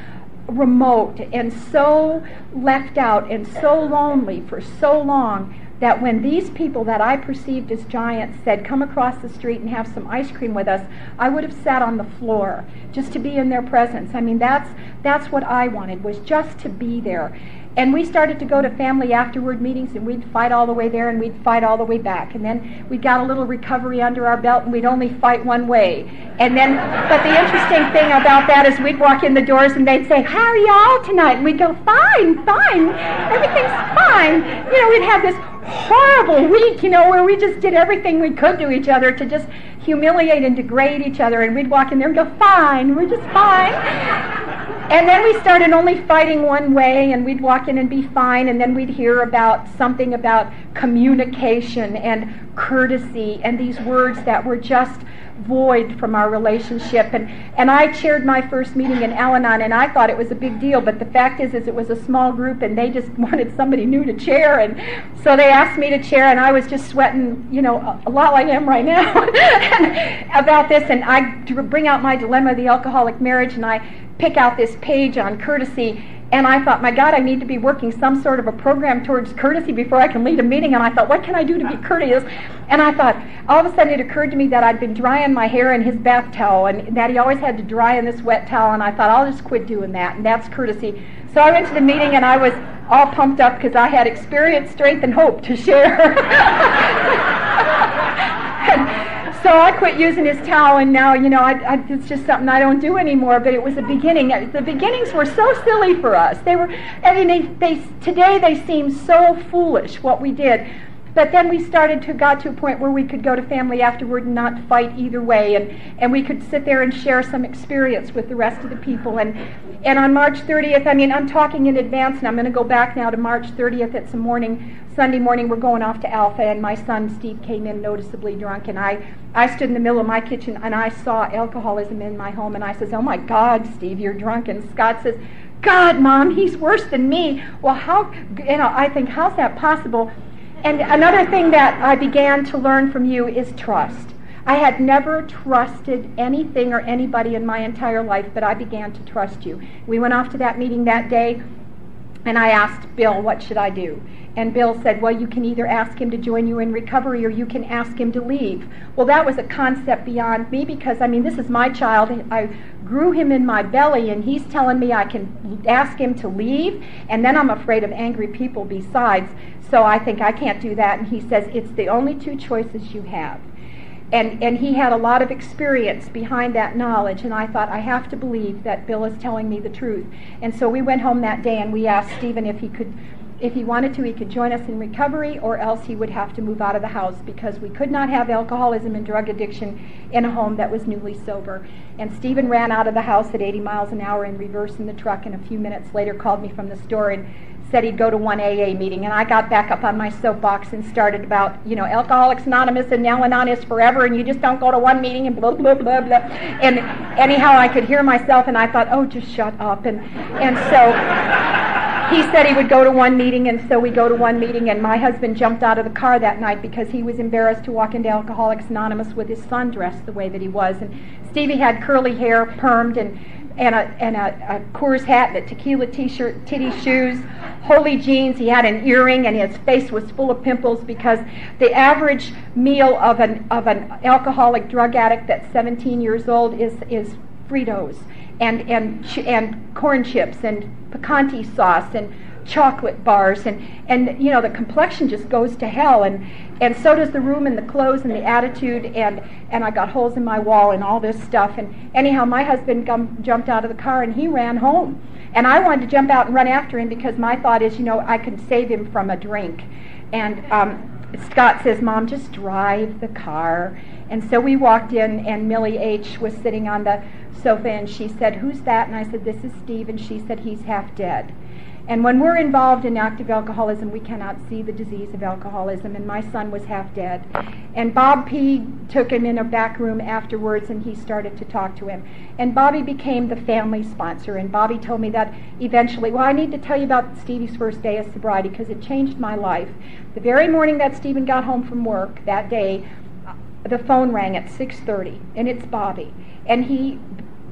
remote and so left out and so lonely for so long that when these people that I perceived as giants said, Come across the street and have some ice cream with us, I would have sat on the floor just to be in their presence. I mean, that's, that's what I wanted, was just to be there. And we started to go to family afterward meetings, and we'd fight all the way there, and we'd fight all the way back. And then we got a little recovery under our belt, and we'd only fight one way. And then, but the interesting thing about that is we'd walk in the doors, and they'd say, "How are y'all tonight?" And we'd go, "Fine, fine, everything's fine." You know, we'd have this horrible week, you know, where we just did everything we could to each other to just humiliate and degrade each other, and we'd walk in there and go, "Fine, we're just fine." And then we started only fighting one way, and we'd walk in and be fine, and then we'd hear about something about communication and courtesy and these words that were just void from our relationship. And, and I chaired my first meeting in Al Anon, and I thought it was a big deal. But the fact is, is it was a small group, and they just wanted somebody new to chair. And so they asked me to chair, and I was just sweating, you know, a, a lot like I am right now about this. And I bring out my dilemma, the alcoholic marriage, and I pick out this page on courtesy. And I thought, my God, I need to be working some sort of a program towards courtesy before I can lead a meeting. And I thought, what can I do to be courteous? And I thought, all of a sudden it occurred to me that I'd been drying my hair in his bath towel and that he always had to dry in this wet towel. And I thought, I'll just quit doing that. And that's courtesy. So I went to the meeting and I was all pumped up because I had experience, strength, and hope to share. so I quit using his towel, and now you know I, I, it's just something I don't do anymore. But it was a beginning. The beginnings were so silly for us. They were. I mean, they, they today they seem so foolish what we did. But then we started to got to a point where we could go to family afterward and not fight either way, and, and we could sit there and share some experience with the rest of the people. And and on March 30th, I mean, I'm talking in advance, and I'm going to go back now to March 30th. It's a morning, Sunday morning. We're going off to Alpha, and my son Steve came in noticeably drunk, and I I stood in the middle of my kitchen and I saw alcoholism in my home, and I says, "Oh my God, Steve, you're drunk." And Scott says. God, Mom, he's worse than me. Well, how, you know, I think, how's that possible? And another thing that I began to learn from you is trust. I had never trusted anything or anybody in my entire life, but I began to trust you. We went off to that meeting that day, and I asked Bill, what should I do? And Bill said, Well, you can either ask him to join you in recovery or you can ask him to leave. Well, that was a concept beyond me because, I mean, this is my child. I grew him in my belly, and he's telling me I can ask him to leave, and then I'm afraid of angry people besides. So I think I can't do that. And he says, It's the only two choices you have and, and he had a lot of experience behind that knowledge and i thought i have to believe that bill is telling me the truth. And so we went home that day and we asked stephen if he could if he wanted to he could join us in recovery or else he would have to move out of the house because we could not have alcoholism and drug addiction in a home that was newly sober. And stephen ran out of the house at 80 miles an hour in reverse in the truck and a few minutes later called me from the store and said he'd go to one AA meeting, and I got back up on my soapbox and started about, you know, Alcoholics Anonymous and Al-Anon is forever, and you just don't go to one meeting and blah blah blah blah. And anyhow, I could hear myself, and I thought, oh, just shut up. And and so he said he would go to one meeting, and so we go to one meeting, and my husband jumped out of the car that night because he was embarrassed to walk into Alcoholics Anonymous with his son dressed the way that he was, and Stevie had curly hair, permed, and and a, and a, a Coors hat, a tequila t-shirt, titty shoes, holy jeans. He had an earring, and his face was full of pimples because the average meal of an of an alcoholic drug addict that's 17 years old is is Fritos and and and corn chips and picante sauce and chocolate bars and and you know the complexion just goes to hell and and so does the room and the clothes and the attitude and and I got holes in my wall and all this stuff and anyhow my husband gum, jumped out of the car and he ran home and I wanted to jump out and run after him because my thought is you know I can save him from a drink and um, Scott says mom just drive the car and so we walked in and Millie H was sitting on the sofa and she said who's that? And I said this is Steve and she said he's half dead and when we're involved in active alcoholism, we cannot see the disease of alcoholism. And my son was half dead. And Bob P. took him in a back room afterwards and he started to talk to him. And Bobby became the family sponsor. And Bobby told me that eventually, well, I need to tell you about Stevie's first day of sobriety because it changed my life. The very morning that Stephen got home from work that day, uh, the phone rang at 6:30 and it's Bobby and he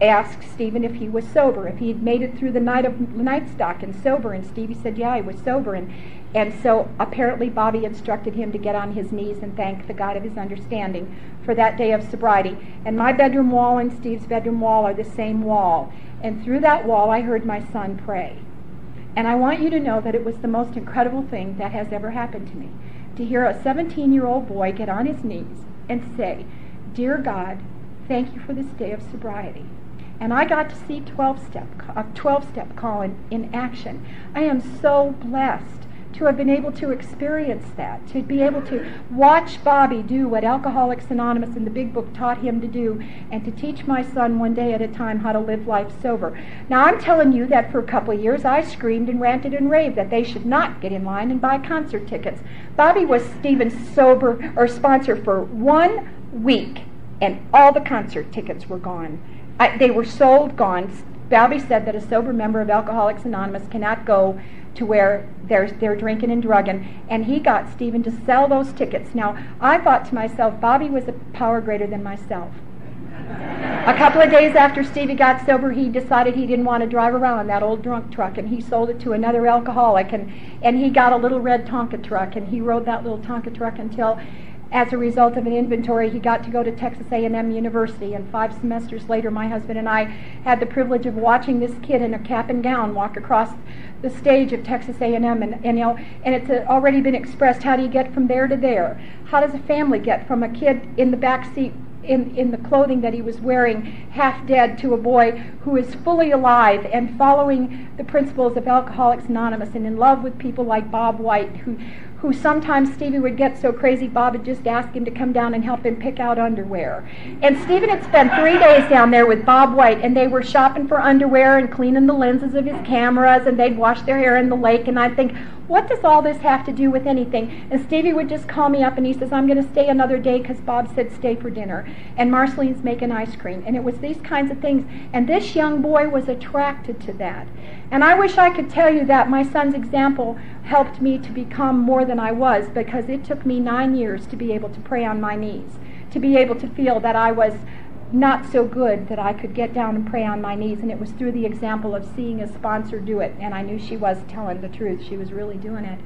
asked Stephen if he was sober, if he had made it through the night of night stock and sober, and Stevie said, "Yeah, I was sober." And and so apparently Bobby instructed him to get on his knees and thank the God of his understanding for that day of sobriety. And my bedroom wall and Steve's bedroom wall are the same wall. And through that wall, I heard my son pray. And I want you to know that it was the most incredible thing that has ever happened to me. To hear a 17 year old boy get on his knees and say, Dear God, thank you for this day of sobriety. And I got to see 12 step, a 12 step call in, in action. I am so blessed to have been able to experience that, to be able to watch Bobby do what Alcoholics Anonymous and the Big Book taught him to do, and to teach my son one day at a time how to live life sober. Now, I'm telling you that for a couple of years I screamed and ranted and raved that they should not get in line and buy concert tickets. Bobby was Stephen's sober or sponsor for one week, and all the concert tickets were gone. I, they were sold, gone. Bobby said that a sober member of Alcoholics Anonymous cannot go to where they're, they're drinking and drugging, and he got Stephen to sell those tickets. Now, I thought to myself, Bobby was a power greater than myself. A couple of days after Stevie got sober, he decided he didn't want to drive around in that old drunk truck, and he sold it to another alcoholic, and, and he got a little red Tonka truck, and he rode that little Tonka truck until as a result of an inventory, he got to go to Texas A&M University. And five semesters later, my husband and I had the privilege of watching this kid in a cap and gown walk across the stage of Texas A&M. And, and you know, and it's already been expressed. How do you get from there to there? How does a family get from a kid in the back seat in, in the clothing that he was wearing, half dead, to a boy who is fully alive and following the principles of Alcoholics Anonymous and in love with people like Bob White, who, who sometimes Stevie would get so crazy, Bob would just ask him to come down and help him pick out underwear. And Stephen had spent three days down there with Bob White, and they were shopping for underwear and cleaning the lenses of his cameras, and they'd wash their hair in the lake. And I'd think, what does all this have to do with anything? And Stevie would just call me up and he says, I'm going to stay another day because Bob said stay for dinner. And Marceline's making ice cream. And it was these kinds of things. And this young boy was attracted to that. And I wish I could tell you that my son's example helped me to become more than I was because it took me nine years to be able to pray on my knees, to be able to feel that I was not so good that I could get down and pray on my knees. And it was through the example of seeing a sponsor do it. And I knew she was telling the truth. She was really doing it.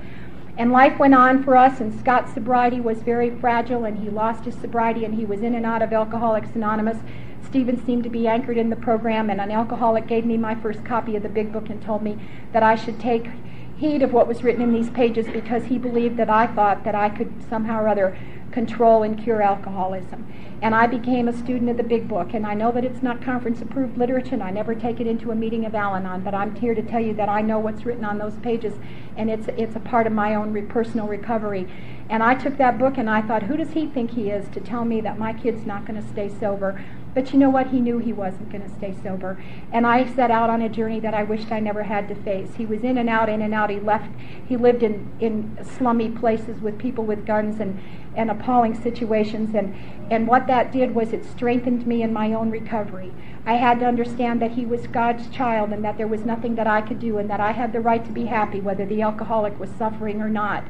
And life went on for us, and Scott's sobriety was very fragile, and he lost his sobriety, and he was in and out of Alcoholics Anonymous. Stephen seemed to be anchored in the program, and an alcoholic gave me my first copy of the big book and told me that I should take heed of what was written in these pages because he believed that I thought that I could somehow or other control and cure alcoholism and I became a student of the big book. And I know that it's not conference approved literature, and I never take it into a meeting of Al Anon, but I'm here to tell you that I know what's written on those pages, and it's, it's a part of my own re- personal recovery. And I took that book and I thought, who does he think he is to tell me that my kid's not going to stay sober? But you know what? He knew he wasn't going to stay sober. And I set out on a journey that I wished I never had to face. He was in and out, in and out. He left, he lived in, in slummy places with people with guns and, and appalling situations. And, and what that did was it strengthened me in my own recovery. I had to understand that he was God's child and that there was nothing that I could do and that I had the right to be happy whether the alcoholic was suffering or not.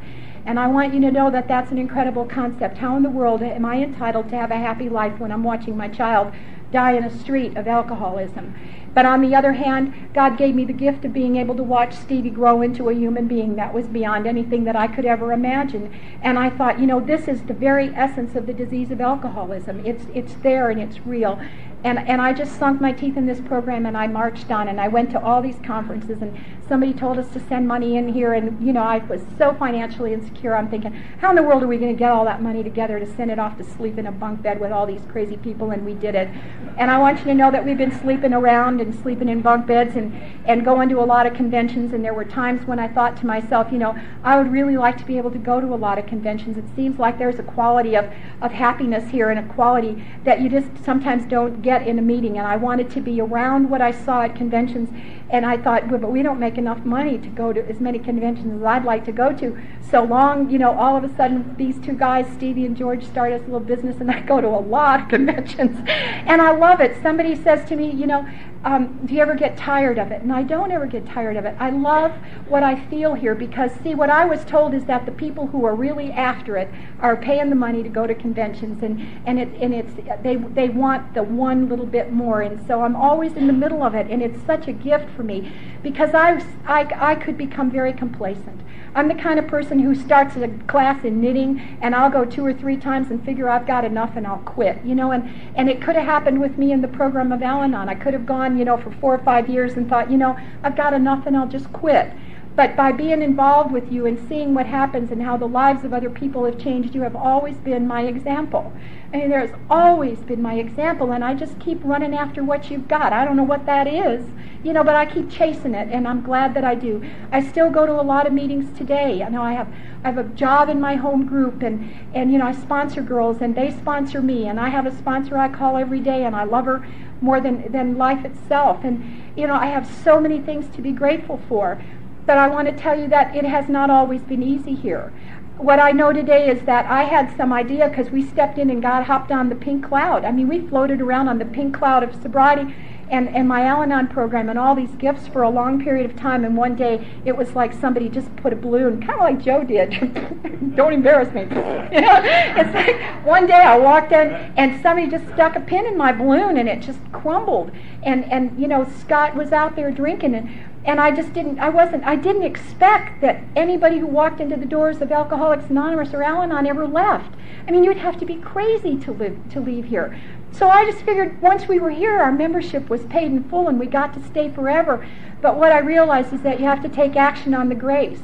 And I want you to know that that's an incredible concept. How in the world am I entitled to have a happy life when I'm watching my child die in a street of alcoholism? But on the other hand, God gave me the gift of being able to watch Stevie grow into a human being that was beyond anything that I could ever imagine. And I thought, you know, this is the very essence of the disease of alcoholism. It's it's there and it's real and, and I just sunk my teeth in this program and I marched on and I went to all these conferences and somebody told us to send money in here and you know I was so financially insecure. I'm thinking how in the world are we going to get all that money together to send it off to sleep in a bunk bed with all these crazy people? And we did it. And I want you to know that we've been sleeping around and sleeping in bunk beds and, and going to a lot of conventions. And there were times when I thought to myself you know I would really like to be able to go to a lot of conventions. It seems like there's a quality of, of happiness here and a quality that you just sometimes don't get get in a meeting, and I wanted to be around what I saw at conventions. And I thought, well, but we don't make enough money to go to as many conventions as I'd like to go to. So long, you know, all of a sudden, these two guys, Stevie and George, start us a little business, and I go to a lot of conventions, and I love it. Somebody says to me, you know, um, do you ever get tired of it? And I don't ever get tired of it. I love what I feel here because, see, what I was told is that the people who are really after it are paying the money to go to conventions, and and it and it's they they want the one little bit more, and so I'm always in the middle of it, and it's such a gift for me because I I I could become very complacent. I'm the kind of person who starts a class in knitting and I'll go two or three times and figure I've got enough and I'll quit. You know, and, and it could have happened with me in the program of Al Anon. I could have gone, you know, for four or five years and thought, you know, I've got enough and I'll just quit. But by being involved with you and seeing what happens and how the lives of other people have changed, you have always been my example. I mean, there's always been my example, and I just keep running after what you've got. I don't know what that is, you know, but I keep chasing it, and I'm glad that I do. I still go to a lot of meetings today. I know I have I have a job in my home group, and and you know I sponsor girls, and they sponsor me, and I have a sponsor I call every day, and I love her more than than life itself, and you know I have so many things to be grateful for. But I want to tell you that it has not always been easy here. What I know today is that I had some idea because we stepped in and got hopped on the pink cloud. I mean, we floated around on the pink cloud of sobriety and, and my Al Anon program and all these gifts for a long period of time. And one day it was like somebody just put a balloon, kind of like Joe did. Don't embarrass me. you know, it's like one day I walked in and somebody just stuck a pin in my balloon and it just crumbled. And and you know Scott was out there drinking and and I just didn't I wasn't I didn't expect that anybody who walked into the doors of Alcoholics Anonymous or Al-Anon ever left. I mean, you'd have to be crazy to live to leave here. So I just figured once we were here, our membership was paid in full and we got to stay forever. But what I realized is that you have to take action on the grace.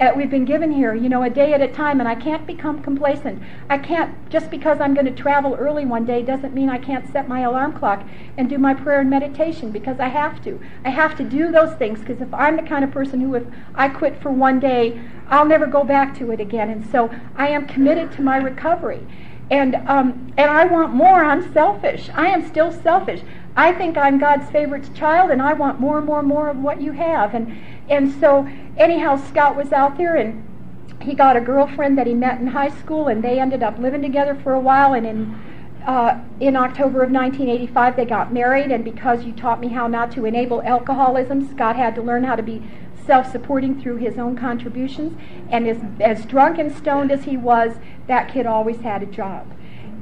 Uh, we've been given here, you know, a day at a time, and I can't become complacent. I can't, just because I'm going to travel early one day doesn't mean I can't set my alarm clock and do my prayer and meditation because I have to. I have to do those things because if I'm the kind of person who, if I quit for one day, I'll never go back to it again. And so I am committed to my recovery. And, um, and I want more. I'm selfish. I am still selfish. I think I'm God's favorite child, and I want more and more and more of what you have. And, and so, anyhow, Scott was out there, and he got a girlfriend that he met in high school, and they ended up living together for a while. And in uh, in October of 1985, they got married. And because you taught me how not to enable alcoholism, Scott had to learn how to be self-supporting through his own contributions. And as, as drunk and stoned as he was, that kid always had a job.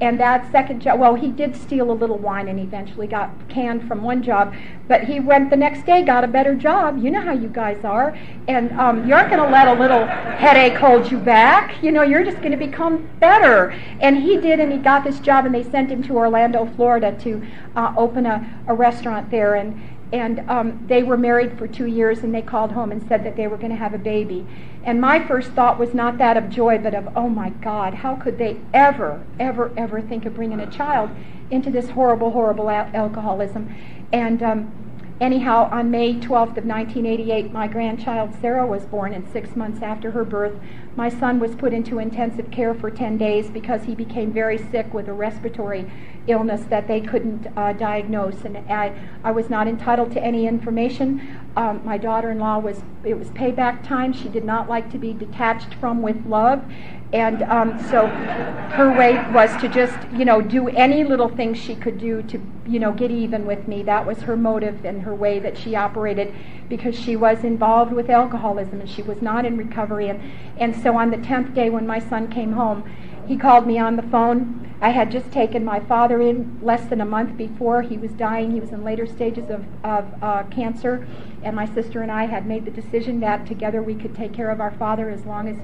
And that second job, well, he did steal a little wine and eventually got canned from one job. But he went the next day, got a better job. You know how you guys are. And um, you aren't going to let a little headache hold you back. You know, you're just going to become better. And he did, and he got this job, and they sent him to Orlando, Florida to uh, open a, a restaurant there. And and um, they were married for two years and they called home and said that they were going to have a baby. And my first thought was not that of joy but of oh my god how could they ever ever ever think of bringing a child into this horrible horrible al- alcoholism? And um, anyhow on may 12th of 1988 my grandchild sarah was born and six months after her birth my son was put into intensive care for 10 days because he became very sick with a respiratory illness that they couldn't uh, diagnose, and I, I was not entitled to any information. Um, my daughter-in-law was it was payback time. She did not like to be detached from with love, and um, so her way was to just you know do any little thing she could do to you know get even with me. That was her motive and her way that she operated because she was involved with alcoholism and she was not in recovery. And and so on the tenth day when my son came home he called me on the phone. I had just taken my father in less than a month before. He was dying. He was in later stages of, of uh, cancer. And my sister and I had made the decision that together we could take care of our father as long as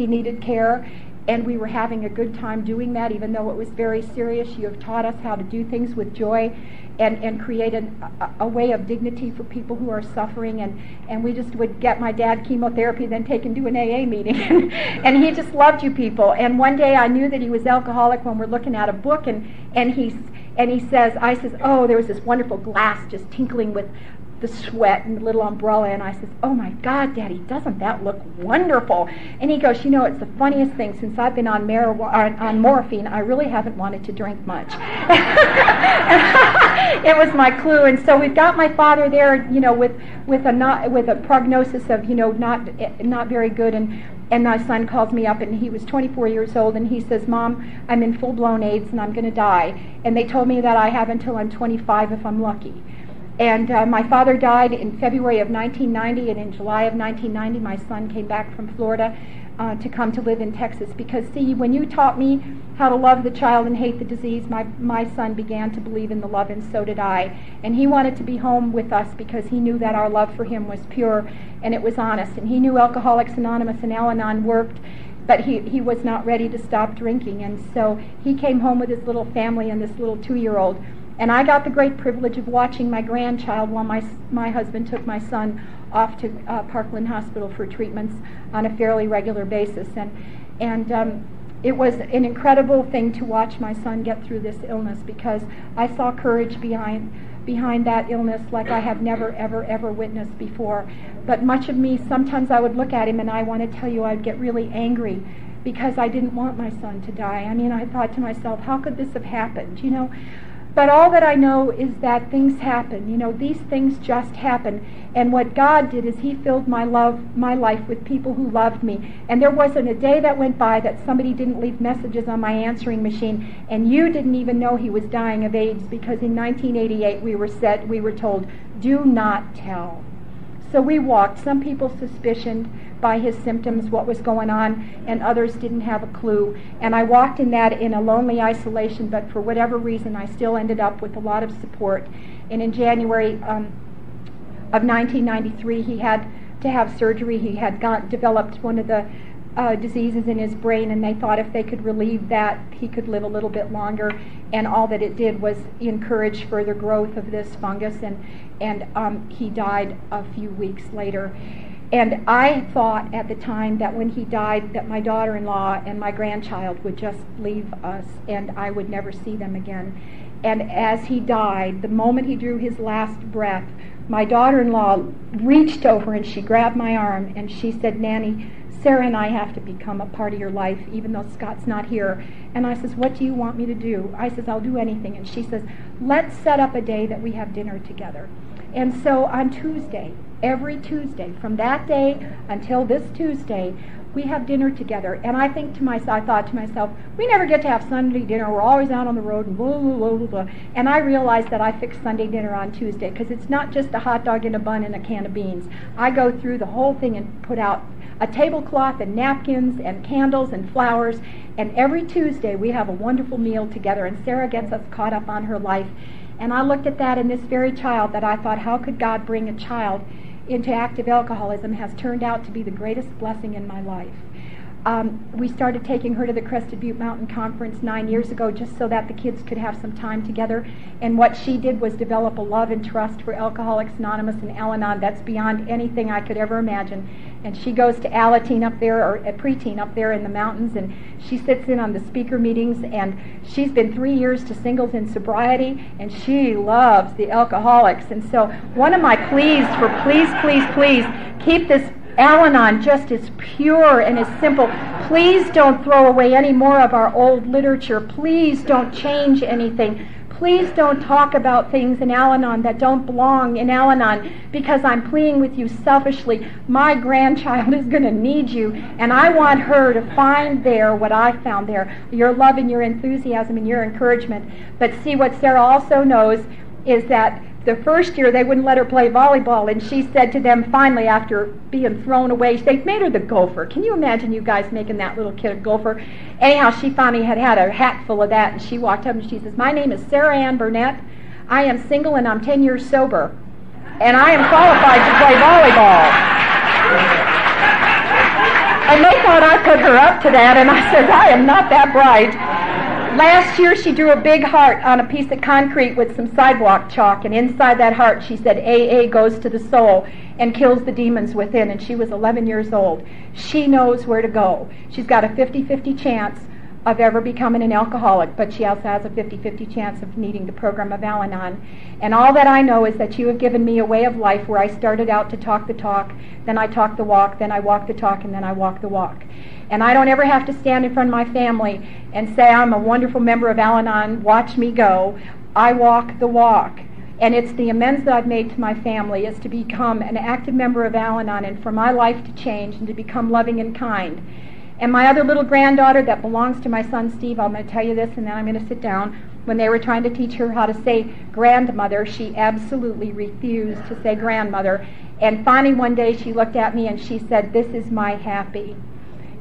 he needed care and we were having a good time doing that, even though it was very serious. You have taught us how to do things with joy and, and create an, a, a, way of dignity for people who are suffering. And, and we just would get my dad chemotherapy, then take him to an AA meeting. and he just loved you people. And one day I knew that he was alcoholic when we're looking at a book, and, and, he, and he says, I says, oh, there was this wonderful glass just tinkling with the sweat and the little umbrella, and I says, "Oh my God, Daddy, doesn't that look wonderful?" And he goes, "You know, it's the funniest thing since I've been on, on, on morphine. I really haven't wanted to drink much." it was my clue, and so we've got my father there, you know, with with a not with a prognosis of you know not not very good, and and my son calls me up and he was 24 years old and he says mom i'm in full blown aids and i'm going to die and they told me that i have until i'm 25 if i'm lucky and uh, my father died in February of 1990, and in July of 1990, my son came back from Florida uh, to come to live in Texas. Because, see, when you taught me how to love the child and hate the disease, my, my son began to believe in the love, and so did I. And he wanted to be home with us because he knew that our love for him was pure and it was honest. And he knew Alcoholics Anonymous and Al Anon worked but he, he was not ready to stop drinking. And so he came home with his little family and this little two year old and I got the great privilege of watching my grandchild while my, my husband took my son off to uh, Parkland Hospital for treatments on a fairly regular basis. And, and um, it was an incredible thing to watch my son get through this illness because I saw courage behind behind that illness like I have never, ever, ever witnessed before. But much of me, sometimes I would look at him and I want to tell you I'd get really angry because I didn't want my son to die. I mean, I thought to myself, how could this have happened? You know, but all that I know is that things happen. You know, these things just happen. And what God did is He filled my love, my life with people who loved me. And there wasn't a day that went by that somebody didn't leave messages on my answering machine. And you didn't even know he was dying of AIDS because in 1988 we were said we were told, "Do not tell." So we walked. Some people suspicioned by his symptoms what was going on, and others didn't have a clue. And I walked in that in a lonely isolation, but for whatever reason, I still ended up with a lot of support. And in January um, of 1993, he had to have surgery. He had got developed one of the uh, diseases in his brain, and they thought if they could relieve that, he could live a little bit longer. And all that it did was encourage further growth of this fungus, and and um, he died a few weeks later. And I thought at the time that when he died, that my daughter-in-law and my grandchild would just leave us, and I would never see them again. And as he died, the moment he drew his last breath, my daughter-in-law reached over and she grabbed my arm and she said, "Nanny, Sarah and I have to become a part of your life, even though Scott's not here. And I says, What do you want me to do? I says, I'll do anything. And she says, Let's set up a day that we have dinner together. And so on Tuesday, every Tuesday, from that day until this Tuesday, we have dinner together. And I think to myself, I thought to myself, we never get to have Sunday dinner. We're always out on the road and blah, blah, blah, blah. And I realized that I fixed Sunday dinner on Tuesday because it's not just a hot dog and a bun and a can of beans. I go through the whole thing and put out a tablecloth and napkins and candles and flowers. And every Tuesday we have a wonderful meal together. And Sarah gets us caught up on her life. And I looked at that in this very child that I thought, how could God bring a child into active alcoholism has turned out to be the greatest blessing in my life. Um, we started taking her to the Crested Butte Mountain Conference nine years ago just so that the kids could have some time together. And what she did was develop a love and trust for Alcoholics Anonymous and Al Anon that's beyond anything I could ever imagine. And she goes to Alateen up there, or at preteen up there in the mountains, and she sits in on the speaker meetings. And she's been three years to singles in sobriety, and she loves the alcoholics. And so, one of my pleas for please, please, please keep this Al Anon just as pure and as simple. Please don't throw away any more of our old literature. Please don't change anything. Please don't talk about things in Al Anon that don't belong in Al Anon because I'm pleading with you selfishly. My grandchild is going to need you, and I want her to find there what I found there your love and your enthusiasm and your encouragement. But see, what Sarah also knows is that the first year they wouldn't let her play volleyball, and she said to them finally, after being thrown away, they made her the gopher. Can you imagine you guys making that little kid a gopher? Anyhow, she finally had had a hat full of that, and she walked up and she says, My name is Sarah Ann Burnett. I am single and I'm 10 years sober, and I am qualified to play volleyball. And they thought I put her up to that, and I said, I am not that bright. Last year, she drew a big heart on a piece of concrete with some sidewalk chalk, and inside that heart, she said, AA goes to the soul and kills the demons within. And she was 11 years old. She knows where to go. She's got a 50 50 chance of ever becoming an alcoholic, but she also has a 50 50 chance of needing the program of Al Anon. And all that I know is that you have given me a way of life where I started out to talk the talk, then I talk the walk, then I walk the talk, and then I walk the walk. And I don't ever have to stand in front of my family and say, I'm a wonderful member of Al Anon, watch me go. I walk the walk. And it's the amends that I've made to my family is to become an active member of Al Anon and for my life to change and to become loving and kind. And my other little granddaughter that belongs to my son Steve, I'm going to tell you this and then I'm going to sit down. When they were trying to teach her how to say grandmother, she absolutely refused to say grandmother. And finally, one day she looked at me and she said, This is my happy.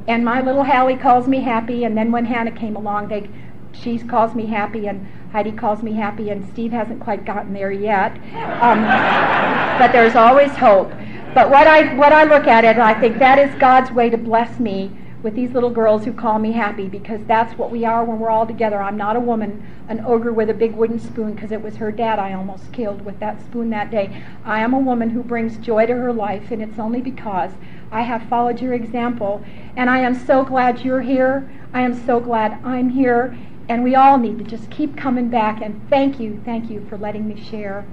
And my little Hallie calls me happy. And then when Hannah came along, they, she calls me happy, and Heidi calls me happy, and Steve hasn't quite gotten there yet. Um, but there's always hope. But what I what I look at it, I think that is God's way to bless me with these little girls who call me happy because that's what we are when we're all together. I'm not a woman, an ogre with a big wooden spoon because it was her dad I almost killed with that spoon that day. I am a woman who brings joy to her life, and it's only because I have followed your example. And I am so glad you're here. I am so glad I'm here. And we all need to just keep coming back. And thank you, thank you for letting me share.